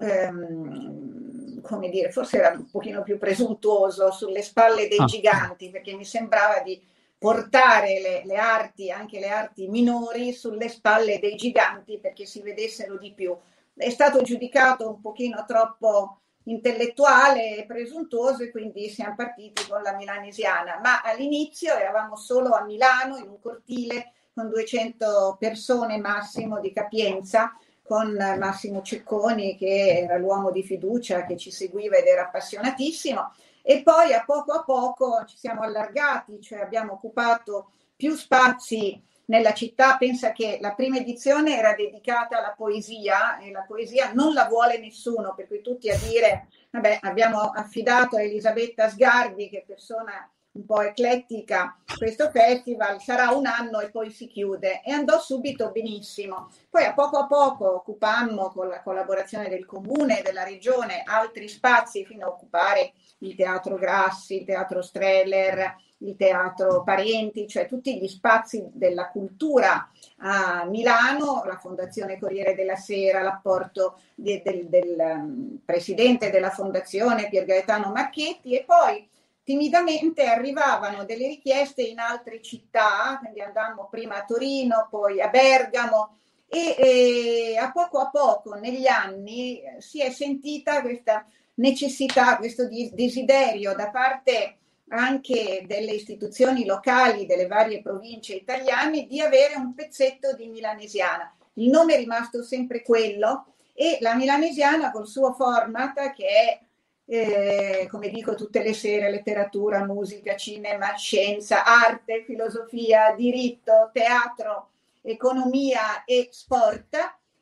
ehm, come dire, forse era un pochino più presuntuoso sulle spalle dei ah. giganti, perché mi sembrava di portare le, le, arti, anche le arti minori, sulle spalle dei giganti perché si vedessero di più. È stato giudicato un pochino troppo intellettuale e presuntuoso e quindi siamo partiti con la milanesiana, ma all'inizio eravamo solo a Milano in un cortile con 200 persone massimo di capienza con Massimo Cecconi che era l'uomo di fiducia che ci seguiva ed era appassionatissimo e poi a poco a poco ci siamo allargati, cioè abbiamo occupato più spazi nella città. Pensa che la prima edizione era dedicata alla poesia e la poesia non la vuole nessuno, per cui tutti a dire, vabbè, abbiamo affidato a Elisabetta Sgarbi, che persona un po' eclettica questo festival, sarà un anno e poi si chiude e andò subito benissimo. Poi a poco a poco occupammo con la collaborazione del comune e della regione altri spazi fino a occupare il teatro Grassi, il teatro Streller, il teatro Parenti, cioè tutti gli spazi della cultura a Milano, la Fondazione Corriere della Sera, l'apporto de, del, del um, presidente della fondazione Pier Gaetano Macchetti e poi timidamente arrivavano delle richieste in altre città, quindi andammo prima a Torino, poi a Bergamo e, e a poco a poco negli anni si è sentita questa necessità, questo desiderio da parte anche delle istituzioni locali delle varie province italiane di avere un pezzetto di milanesiana. Il nome è rimasto sempre quello e la milanesiana col suo format che è eh, come dico tutte le sere, letteratura, musica, cinema, scienza, arte, filosofia, diritto, teatro, economia e sport,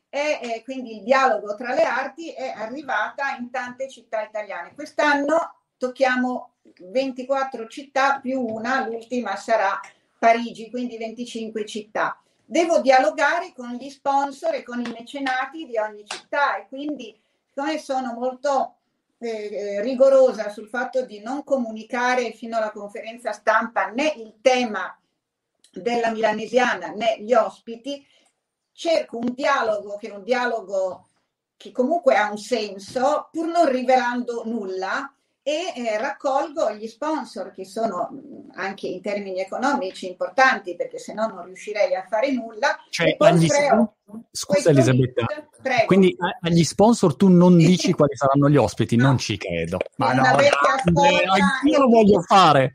è, è, quindi il dialogo tra le arti è arrivata in tante città italiane. Quest'anno tocchiamo 24 città più una, l'ultima sarà Parigi, quindi 25 città. Devo dialogare con gli sponsor e con i mecenati di ogni città e quindi siccome sono molto eh, rigorosa sul fatto di non comunicare fino alla conferenza stampa né il tema della milanesiana né gli ospiti, cerco un dialogo che è un dialogo che comunque ha un senso, pur non rivelando nulla, e eh, raccolgo gli sponsor che sono anche in termini economici importanti perché se no non riuscirei a fare nulla.
Cioè, agli creo... Scusa Elisabetta, Prego. quindi agli sponsor tu non dici quali saranno gli ospiti, no. non ci credo.
Ma no,
io lo voglio fare.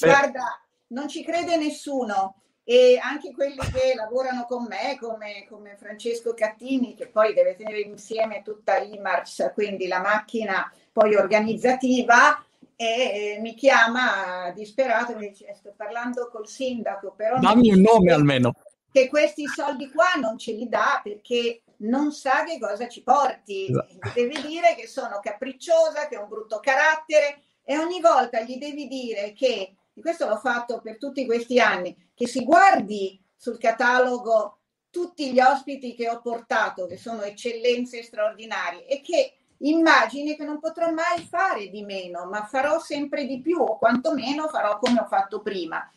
Guarda, non ci crede nessuno e anche quelli che lavorano con me, come, come Francesco Cattini, che poi deve tenere insieme tutta l'IMARS, quindi la macchina poi organizzativa, e mi chiama disperato e mi dice sto parlando col sindaco, però...
Dammi un nome almeno.
Che questi soldi qua non ce li dà perché non sa che cosa ci porti. Esatto. Devi dire che sono capricciosa, che ho un brutto carattere e ogni volta gli devi dire che, e questo l'ho fatto per tutti questi anni, che si guardi sul catalogo tutti gli ospiti che ho portato, che sono eccellenze straordinarie, e che immagini che non potrò mai fare di meno, ma farò sempre di più o quantomeno farò come ho fatto prima.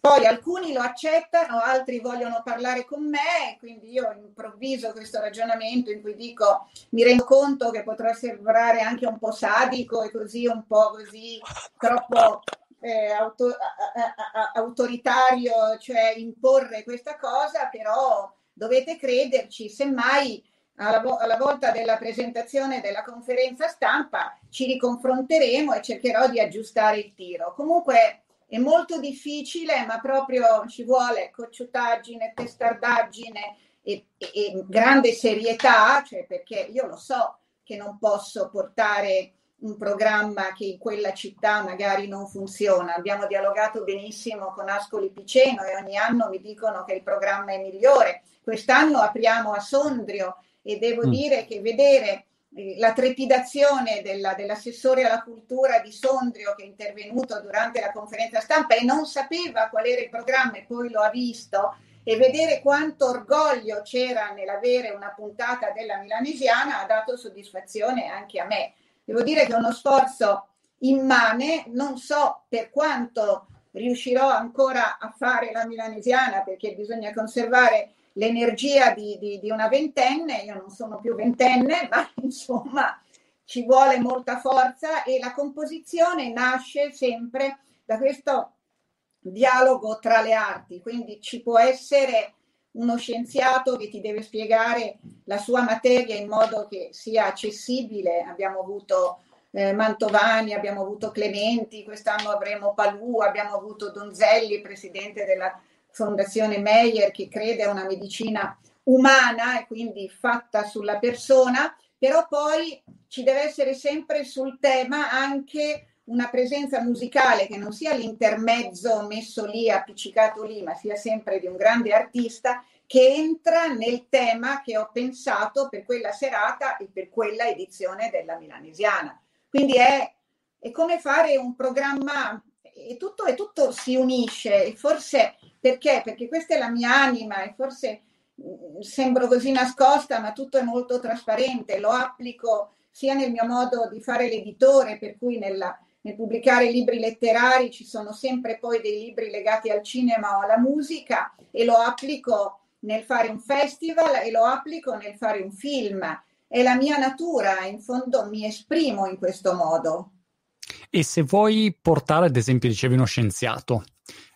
Poi alcuni lo accettano, altri vogliono parlare con me, quindi io improvviso questo ragionamento in cui dico mi rendo conto che potrà sembrare anche un po' sadico e così un po' così troppo eh, auto, a, a, autoritario, cioè imporre questa cosa, però dovete crederci, semmai alla, alla, volta della presentazione della conferenza stampa ci riconfronteremo e cercherò di aggiustare il tiro. Comunque è molto difficile, ma proprio ci vuole cocciutaggine, testardaggine e, e, e grande serietà, cioè perché io lo so che non posso portare un programma che in quella città magari non funziona. Abbiamo dialogato benissimo con Ascoli Piceno e ogni anno mi dicono che il programma è migliore. Quest'anno apriamo a Sondrio e devo mm. dire che vedere eh, la trepidazione della, dell'assessore alla cultura di Sondrio che è intervenuto durante la conferenza stampa e non sapeva qual era il programma e poi lo ha visto e vedere quanto orgoglio c'era nell'avere una puntata della milanesiana ha dato soddisfazione anche a me. Devo dire che è uno sforzo immane, non so per quanto riuscirò ancora a fare la milanesiana perché bisogna conservare l'energia di, di, di una ventenne, io non sono più ventenne, ma insomma ci vuole molta forza. E la composizione nasce sempre da questo dialogo tra le arti, quindi ci può essere uno scienziato che ti deve spiegare la sua materia in modo che sia accessibile. Abbiamo avuto eh, Mantovani, abbiamo avuto Clementi, quest'anno avremo Palù, abbiamo avuto Donzelli, presidente della Fondazione Meyer che crede a una medicina umana e quindi fatta sulla persona, però poi ci deve essere sempre sul tema anche una presenza musicale che non sia l'intermezzo messo lì, appiccicato lì, ma sia sempre di un grande artista che entra nel tema che ho pensato per quella serata e per quella edizione della Milanesiana. Quindi è, è come fare un programma e tutto, e tutto si unisce e forse perché? Perché questa è la mia anima e forse mm, sembro così nascosta, ma tutto è molto trasparente, lo applico sia nel mio modo di fare l'editore, per cui nella, nel pubblicare libri letterari ci sono sempre poi dei libri legati al cinema o alla musica e lo applico nel fare un festival e lo applico nel fare un film. È la mia natura, in fondo mi esprimo in questo modo.
E se vuoi portare, ad esempio, dicevi uno scienziato,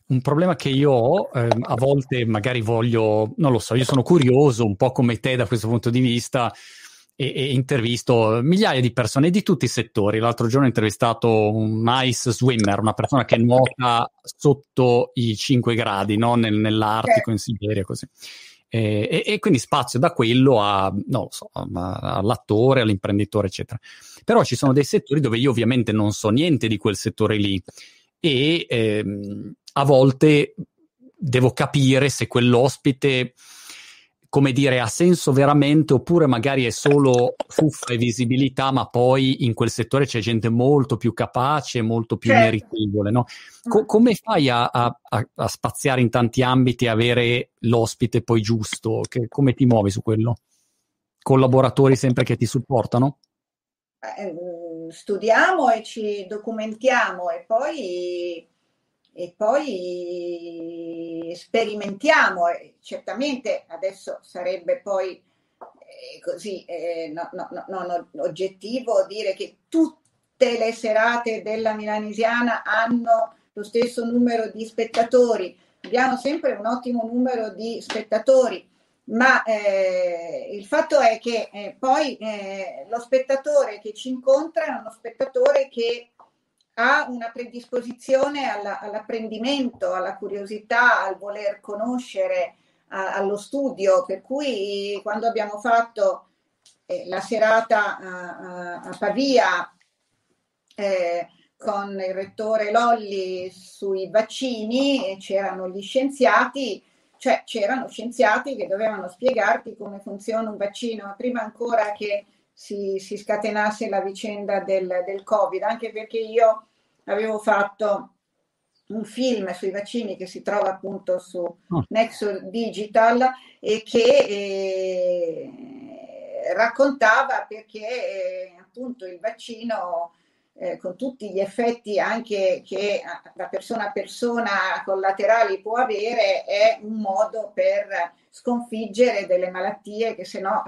un problema che io ho, eh, a volte magari voglio, non lo so, io sono curioso un po' come te da questo punto di vista e, e intervisto migliaia di persone di tutti i settori. L'altro giorno ho intervistato un ice swimmer, una persona che nuota sotto i 5 gradi, no? Nel, nell'Artico, in Siberia, così. E, e, e, quindi spazio da quello a, so, all'attore, all'imprenditore, eccetera. Però ci sono dei settori dove io ovviamente non so niente di quel settore lì e ehm, a volte devo capire se quell'ospite come dire, ha senso veramente oppure magari è solo fuffa e visibilità, ma poi in quel settore c'è gente molto più capace, molto più certo. meritevole, no? Co- come fai a, a, a, spaziare in tanti ambiti e avere l'ospite poi giusto? Che, come ti muovi su quello? Collaboratori sempre che ti supportano?
Eh, mm, studiamo e ci documentiamo e poi e poi sperimentiamo. Certamente adesso sarebbe poi eh, così eh, no, no, no, non oggettivo dire che tutte le serate della Milanesiana hanno lo stesso numero di spettatori. Abbiamo sempre un ottimo numero di spettatori, ma eh, il fatto è che eh, poi eh, lo spettatore che ci incontra è uno spettatore che ha una predisposizione alla, all'apprendimento, alla curiosità, al voler conoscere, a, allo studio, per cui quando abbiamo fatto eh, la serata a, a Pavia eh, con il rettore Lolli sui vaccini, c'erano gli scienziati, cioè c'erano scienziati che dovevano spiegarti come funziona un vaccino, prima ancora che si, si scatenasse la vicenda del, del Covid, anche perché io avevo fatto un film sui vaccini che si trova appunto su oh. Nexus Digital e che eh, raccontava perché eh, appunto il vaccino eh, con tutti gli effetti anche che da persona a persona collaterali può avere è un modo per sconfiggere delle malattie che se no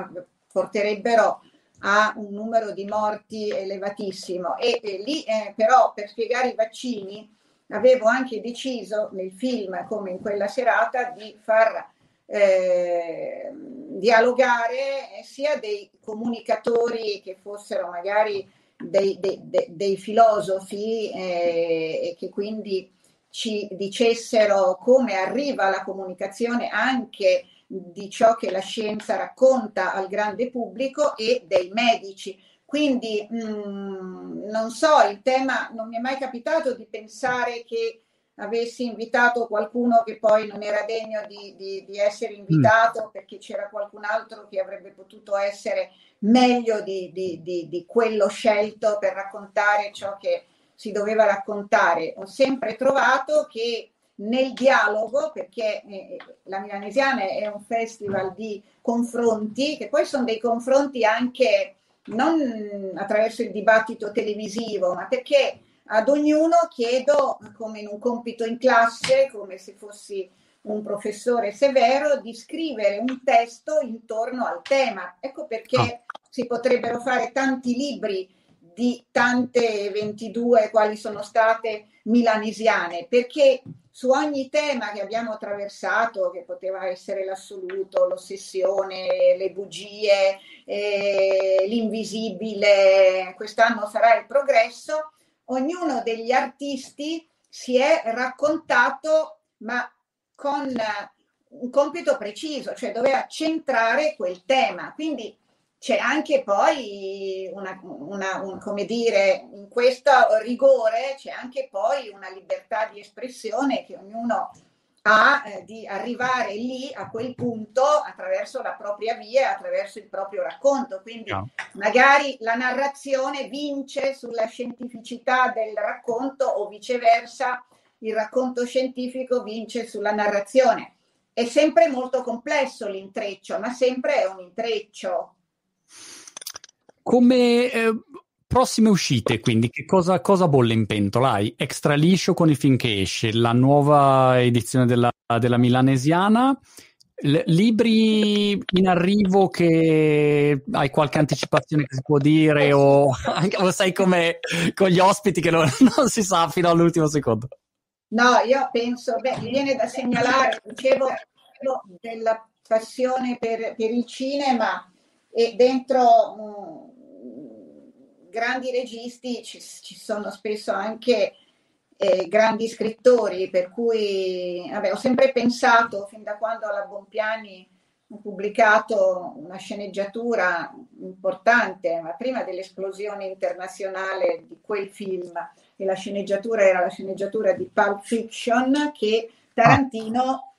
porterebbero ha un numero di morti elevatissimo. E, e lì eh, però per spiegare i vaccini avevo anche deciso nel film come in quella serata di far eh, dialogare sia dei comunicatori che fossero magari dei, dei, dei, dei filosofi eh, e che quindi ci dicessero come arriva la comunicazione anche di ciò che la scienza racconta al grande pubblico e dei medici. Quindi mh, mm, non so, il tema non mi è mai capitato di pensare che avessi invitato qualcuno che poi non era degno di, di, di essere invitato mm. perché c'era qualcun altro che avrebbe potuto essere meglio di, di, quello scelto per raccontare ciò che si doveva raccontare. Ho sempre trovato che nel dialogo, perché eh, la Milanesiana è un festival di confronti, che poi sono dei confronti anche non attraverso il dibattito televisivo, ma perché ad ognuno chiedo, come in un compito in classe, come se fossi un professore severo, di scrivere un testo intorno al tema. Ecco perché oh. si potrebbero fare tanti libri di tante 22 quali sono state milanesiane, perché su ogni tema che abbiamo attraversato, che poteva essere l'assoluto, l'ossessione, le bugie, eh, l'invisibile, quest'anno sarà il progresso, ognuno degli artisti si è raccontato, ma con un compito preciso, cioè doveva centrare quel tema. Quindi c'è anche poi una, una un, come dire, in questo rigore c'è anche poi una libertà di espressione che ognuno ha eh, di arrivare lì a quel punto attraverso la propria via, attraverso il proprio racconto. Quindi no. magari la narrazione vince sulla scientificità del racconto o viceversa il racconto scientifico vince sulla narrazione. È sempre molto complesso l'intreccio, ma sempre è un intreccio.
Come eh, prossime uscite, quindi, che cosa, cosa, bolle in pentola? Hai extra liscio con il film che esce, la nuova edizione della, della Milanesiana, L- libri in arrivo che hai qualche anticipazione che si può dire o, o sai come con gli ospiti che non, non, si sa fino all'ultimo secondo?
No, io penso, beh, mi viene da segnalare, dicevo, della passione per, per il cinema e dentro um, grandi registi ci, ci, sono spesso anche eh, grandi scrittori, per cui vabbè, ho sempre pensato, fin da quando alla Bompiani ho pubblicato una sceneggiatura importante, ma prima dell'esplosione internazionale di quel film, e la sceneggiatura era la sceneggiatura di Pulp Fiction, che Tarantino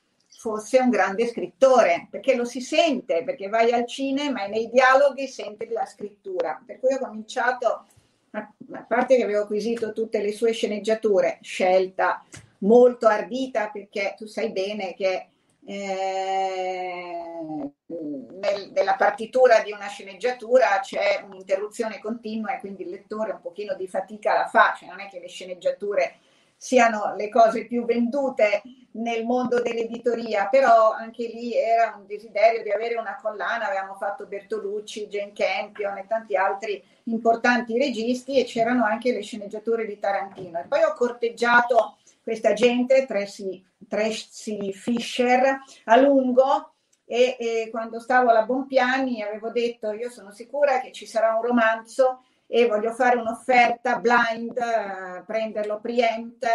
fosse un grande scrittore, perché lo si sente, perché vai al cinema e nei dialoghi senti la scrittura. Per cui ho cominciato, a parte che avevo acquisito tutte le sue sceneggiature, scelta molto ardita, perché tu sai bene che eh, nel, nella partitura di una sceneggiatura c'è un'interruzione continua e quindi il lettore un pochino di fatica la fa, cioè non è che le sceneggiature siano le cose più vendute nel mondo dell'editoria, però anche lì era un desiderio di avere una collana, avevamo fatto Bertolucci, Jane Campion e tanti altri importanti registi e c'erano anche le sceneggiature di Tarantino. E poi ho corteggiato questa gente, Tracy, Tracy Fisher, a lungo e, e quando stavo alla Bompiani avevo detto io sono sicura che ci sarà un romanzo e voglio fare un'offerta blind, uh, prenderlo preempt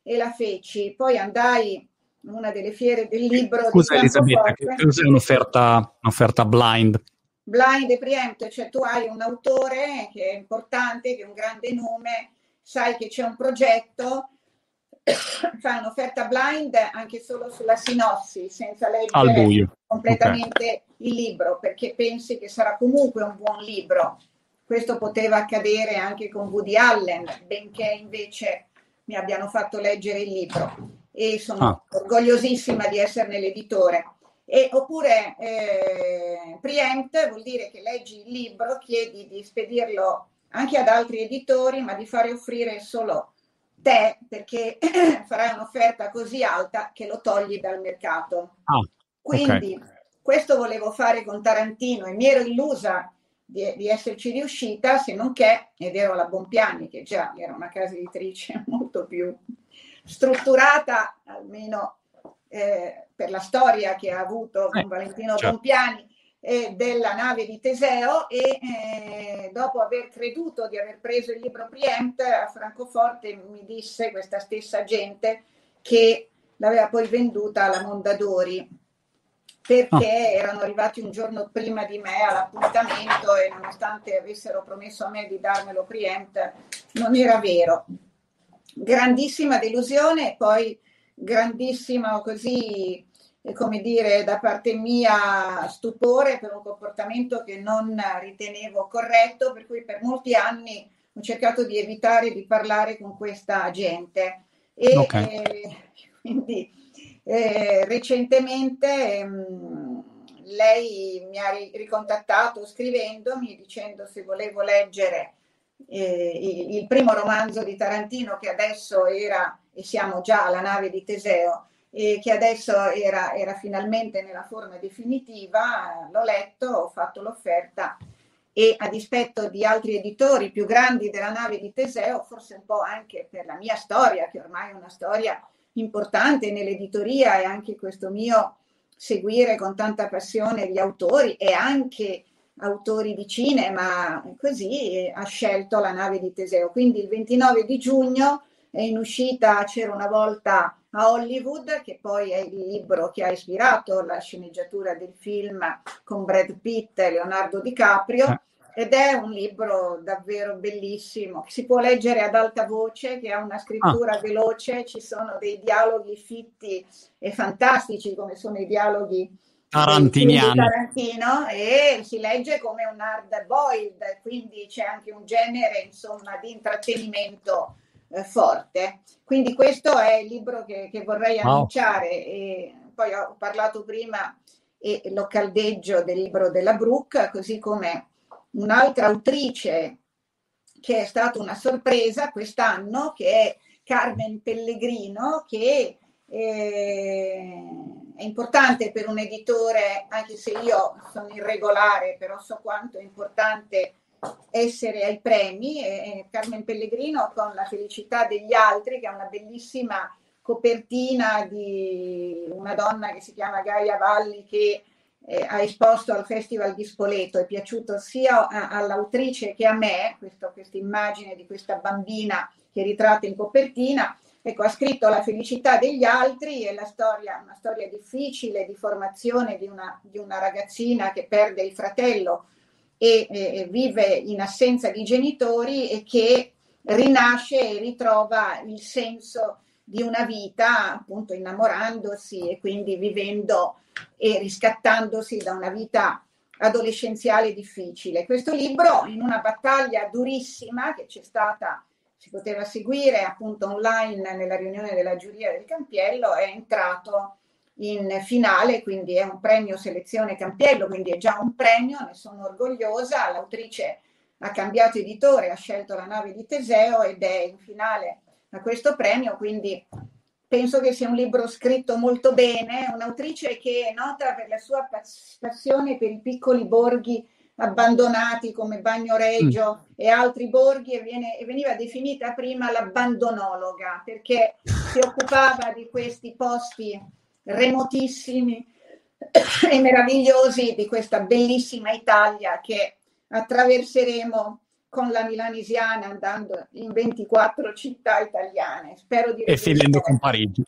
e la feci. Poi andai in una delle fiere del libro.
Scusa Elisabetta, che cos'è un'offerta, un'offerta blind?
Blind e preempt, cioè tu hai un autore che è importante, che è un grande nome, sai che c'è un progetto, fai un'offerta blind anche solo sulla sinossi, senza leggere completamente okay. il libro, perché pensi che sarà comunque un buon libro questo poteva accadere anche con Woody Allen, benché invece mi abbiano fatto leggere il libro e sono ah. orgogliosissima di esserne l'editore. E, oppure eh, preempt vuol dire che leggi il libro, chiedi di spedirlo anche ad altri editori, ma di fare offrire solo te perché farai un'offerta così alta che lo togli dal mercato. Ah, Quindi okay. questo volevo fare con Tarantino e mi ero illusa di, di, esserci riuscita, se non che, ed ero la Bompiani, che già era una casa editrice molto più strutturata, almeno eh, per la storia che ha avuto con eh, Valentino certo. Bompiani, eh, della nave di Teseo e eh, dopo aver creduto di aver preso il libro Preempt a Francoforte mi disse questa stessa gente che l'aveva poi venduta alla Mondadori perché oh. erano arrivati un giorno prima di me all'appuntamento e nonostante avessero promesso a me di darmelo preempt, non era vero. Grandissima delusione e poi grandissimo così, eh, come dire, da parte mia stupore per un comportamento che non ritenevo corretto, per cui per molti anni ho cercato di evitare di parlare con questa gente. E okay. eh, quindi eh, recentemente mh, mm, lei mi ha ricontattato scrivendomi dicendo se volevo leggere eh, il, primo romanzo di Tarantino che adesso era, e siamo già alla nave di Teseo, e che adesso era, era finalmente nella forma definitiva, l'ho letto, ho fatto l'offerta e a dispetto di altri editori più grandi della nave di Teseo, forse un po' anche per la mia storia, che ormai è una storia importante nell'editoria e anche questo mio seguire con tanta passione gli autori e anche autori di cinema, così ha scelto la nave di Teseo. Quindi il 29 di giugno è in uscita C'era una volta a Hollywood, che poi è il libro che ha ispirato la sceneggiatura del film con Brad Pitt e Leonardo DiCaprio. Ed è un libro davvero bellissimo, che si può leggere ad alta voce, che ha una scrittura ah. veloce, ci sono dei dialoghi fitti e fantastici come sono i dialoghi
tarantiniani.
Tarantino e si legge come un hard boiled, quindi c'è anche un genere insomma di intrattenimento eh, forte. Quindi questo è il libro che, che vorrei annunciare e poi ho parlato prima e lo caldeggio del libro della Brooke, così come un'altra autrice che è stata una sorpresa quest'anno, che è Carmen Pellegrino, che eh, è importante per un editore, anche se io sono irregolare, però so quanto è importante essere ai premi. Eh, Carmen Pellegrino con La felicità degli altri, che è una bellissima copertina di una donna che si chiama Gaia Valli, che eh, ha esposto al Festival di Spoleto, è piaciuto sia a, all'autrice che a me, questa immagine di questa bambina che è ritratta in copertina. Ecco, ha scritto La felicità degli altri, è storia, una storia difficile di formazione di una, di una ragazzina che perde il fratello e eh, vive in assenza di genitori e che rinasce e ritrova il senso di una vita appunto innamorandosi e quindi vivendo e riscattandosi da una vita adolescenziale difficile. Questo libro, in una battaglia durissima che c'è stata, si poteva seguire appunto online nella riunione della giuria del Campiello, è entrato in finale, quindi è un premio selezione Campiello, quindi è già un premio, ne sono orgogliosa. L'autrice ha cambiato editore, ha scelto la nave di Teseo ed è in finale a questo premio, quindi penso che sia un libro scritto molto bene, un'autrice che è nota per la sua passione per i piccoli borghi abbandonati come Bagnoregio mm. e altri borghi e, viene, e, veniva definita prima l'abbandonologa perché si occupava di questi posti remotissimi e meravigliosi di questa bellissima Italia che attraverseremo con la milanesiana andando in 24 città italiane. Spero di
E finendo con Parigi.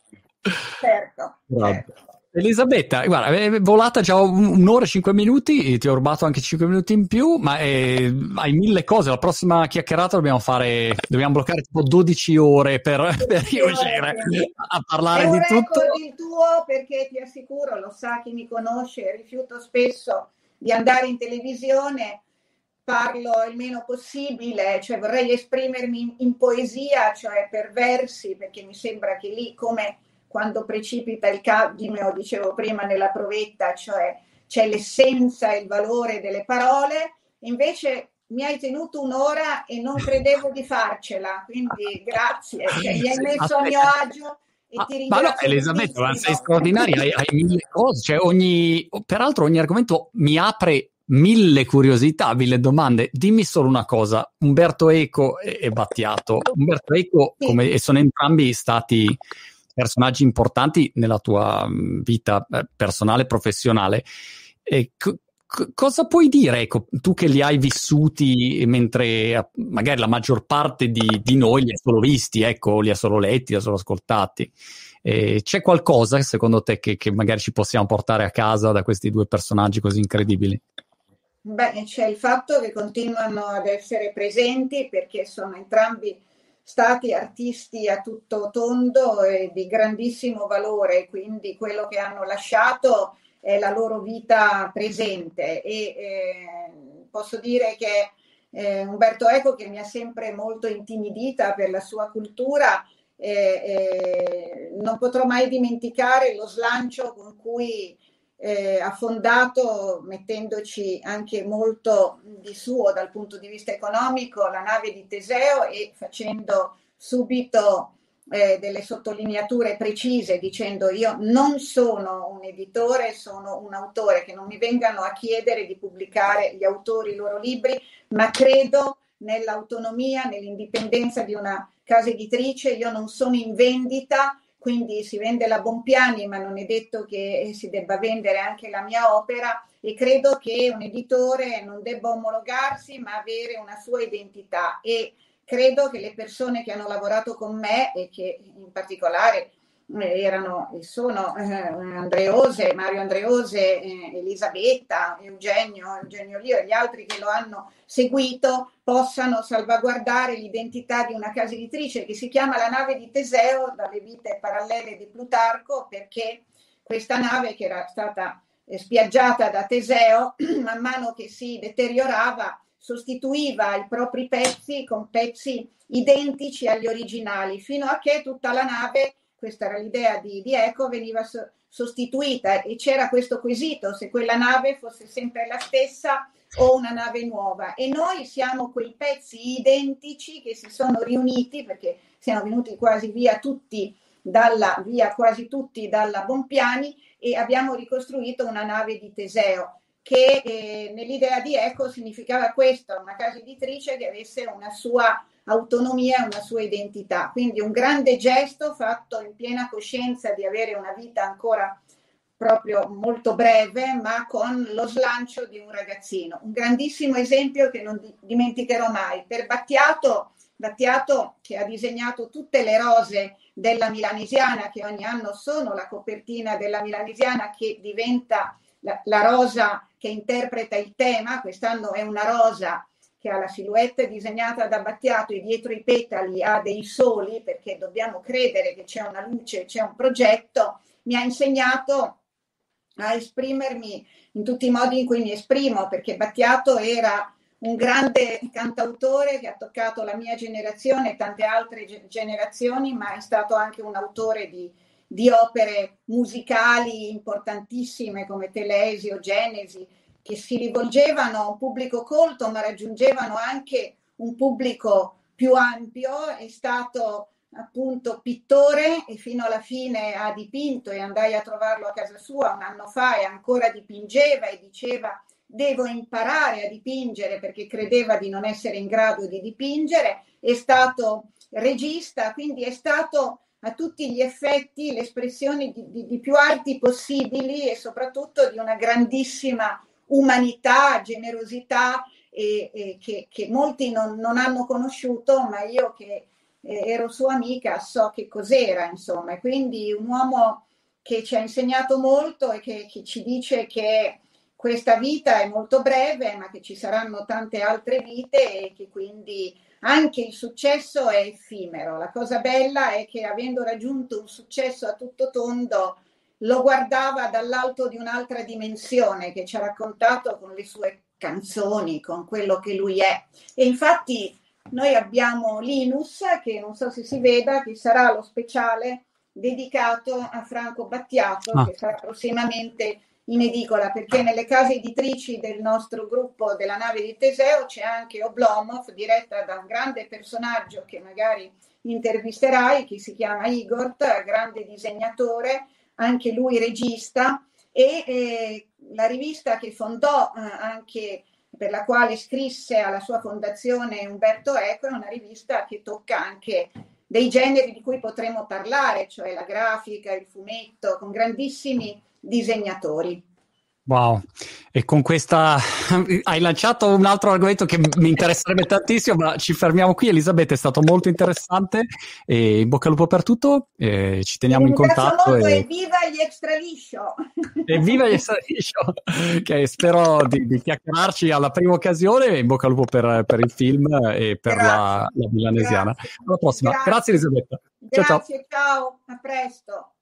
Certo, certo.
Elisabetta, guarda, è volata già un'ora e cinque minuti, ti ho rubato anche cinque minuti in più, ma eh, hai mille cose. La prossima chiacchierata dobbiamo fare, dobbiamo bloccare tipo 12 ore per, per riuscire a parlare di tutto.
È il tuo perché ti assicuro, lo sa chi mi conosce, rifiuto spesso di andare in televisione parlo il meno possibile, cioè vorrei esprimermi in, poesia, cioè per versi, perché mi sembra che lì, come quando precipita il cadmio, dicevo prima nella provetta, cioè c'è l'essenza e il valore delle parole, invece mi hai tenuto un'ora e non credevo di farcela, quindi grazie, cioè, mi hai messo a mio agio.
Ah, ma no, Elisabetta, ma sei straordinaria, hai, hai, mille cose, cioè ogni, peraltro ogni argomento mi apre mille curiosità, mille domande. Dimmi solo una cosa: Umberto Eco e, Battiato. Umberto Eco, come, e sono entrambi stati personaggi importanti nella tua mm, vita eh, personale e professionale. E c- cosa puoi dire, ecco, tu che li hai vissuti mentre magari la maggior parte di, di noi li ha solo visti, ecco, li ha solo letti, li ha solo ascoltati. Eh, c'è qualcosa secondo te che, che magari ci possiamo portare a casa da questi due personaggi così incredibili?
Beh, c'è il fatto che continuano ad essere presenti perché sono entrambi stati artisti a tutto tondo e di grandissimo valore, quindi quello che hanno lasciato è la loro vita presente. E eh, posso dire che eh, Umberto Eco che mi ha sempre molto intimidita per la sua cultura eh, non potrò mai dimenticare lo slancio con cui eh, ha fondato, mettendoci anche molto di suo dal punto di vista economico, la nave di Teseo e facendo subito eh, delle sottolineature precise dicendo io non sono un editore, sono un autore, che non mi vengano a chiedere di pubblicare gli autori i loro libri, ma credo nell'autonomia, nell'indipendenza di una casa editrice, io non sono in vendita, quindi si vende la Bompiani, ma non è detto che si debba vendere anche la mia opera. E credo che un editore non debba omologarsi, ma avere una sua identità. E credo che le persone che hanno lavorato con me e che in particolare eh, erano e sono eh, Andreose, Mario Andreose, eh, Elisabetta, Eugenio, Eugenio Lio e gli altri che lo hanno seguito possano salvaguardare l'identità di una casa editrice che si chiama La nave di Teseo dalle vite parallele di Plutarco perché questa nave che era stata spiaggiata da Teseo man mano che si deteriorava sostituiva i propri pezzi con pezzi identici agli originali fino a che tutta la nave questa era l'idea di, di Eco, veniva so, sostituita e c'era questo quesito se quella nave fosse sempre la stessa o una nave nuova. E noi siamo quei pezzi identici che si sono riuniti perché siamo venuti quasi via tutti dalla via quasi tutti dalla Bompiani e abbiamo ricostruito una nave di Teseo che eh, nell'idea di Eco significava questo, una casa editrice che avesse una sua autonomia e una sua identità. Quindi un grande gesto fatto in piena coscienza di avere una vita ancora proprio molto breve, ma con lo slancio di un ragazzino. Un grandissimo esempio che non dimenticherò mai. Per Battiato, Battiato che ha disegnato tutte le rose della Milanesiana, che ogni anno sono la copertina della Milanesiana, che diventa la, la rosa che interpreta il tema, quest'anno è una rosa che ha la silhouette disegnata da Battiato e dietro i petali ha dei soli, perché dobbiamo credere che c'è una luce, c'è un progetto, mi ha insegnato a esprimermi in tutti i modi in cui mi esprimo, perché Battiato era un grande cantautore che ha toccato la mia generazione e tante altre generazioni, ma è stato anche un autore di, di opere musicali importantissime come Telesi o Genesi, che si rivolgevano a un pubblico colto, ma raggiungevano anche un pubblico più ampio. È stato appunto pittore e fino alla fine ha dipinto e andai a trovarlo a casa sua un anno fa e ancora dipingeva e diceva devo imparare a dipingere perché credeva di non essere in grado di dipingere, è stato regista, quindi è stato a tutti gli effetti l'espressione di, di, di più arti possibili e soprattutto di una grandissima umanità, generosità e, e che, che, molti non, non, hanno conosciuto, ma io che eh, ero sua amica so che cos'era, insomma. Quindi un uomo che ci ha insegnato molto e che, che ci dice che questa vita è molto breve, ma che ci saranno tante altre vite e che quindi anche il successo è effimero. La cosa bella è che avendo raggiunto un successo a tutto tondo, lo guardava dall'alto di un'altra dimensione che ci ha raccontato con le sue canzoni, con quello che lui è. E infatti noi abbiamo Linus, che non so se si veda, che sarà lo speciale dedicato a Franco Battiato, ah. che sarà prossimamente in edicola perché nelle case editrici del nostro gruppo della nave di Teseo c'è anche Oblomov diretta da un grande personaggio che magari intervisterai che si chiama Igor, grande disegnatore, anche lui regista e eh, la rivista che fondò eh, anche per la quale scrisse alla sua fondazione Umberto Eco è una rivista che tocca anche dei generi di cui potremo parlare, cioè la grafica, il fumetto, con grandissimi disegnatori.
Wow, e con questa hai lanciato un altro argomento che mi interesserebbe tantissimo, ma ci fermiamo qui. Elisabetta, è stato molto interessante e in bocca al lupo per tutto. E ci teniamo in contatto.
E... e viva gli extra liscio!
E viva gli extra liscio! che spero di, di, chiacchierarci alla prima occasione. In bocca al lupo per, per il film e per la, la, milanesiana. Grazie. Alla prossima. Grazie, Grazie Elisabetta.
Grazie, ciao, ciao. a presto.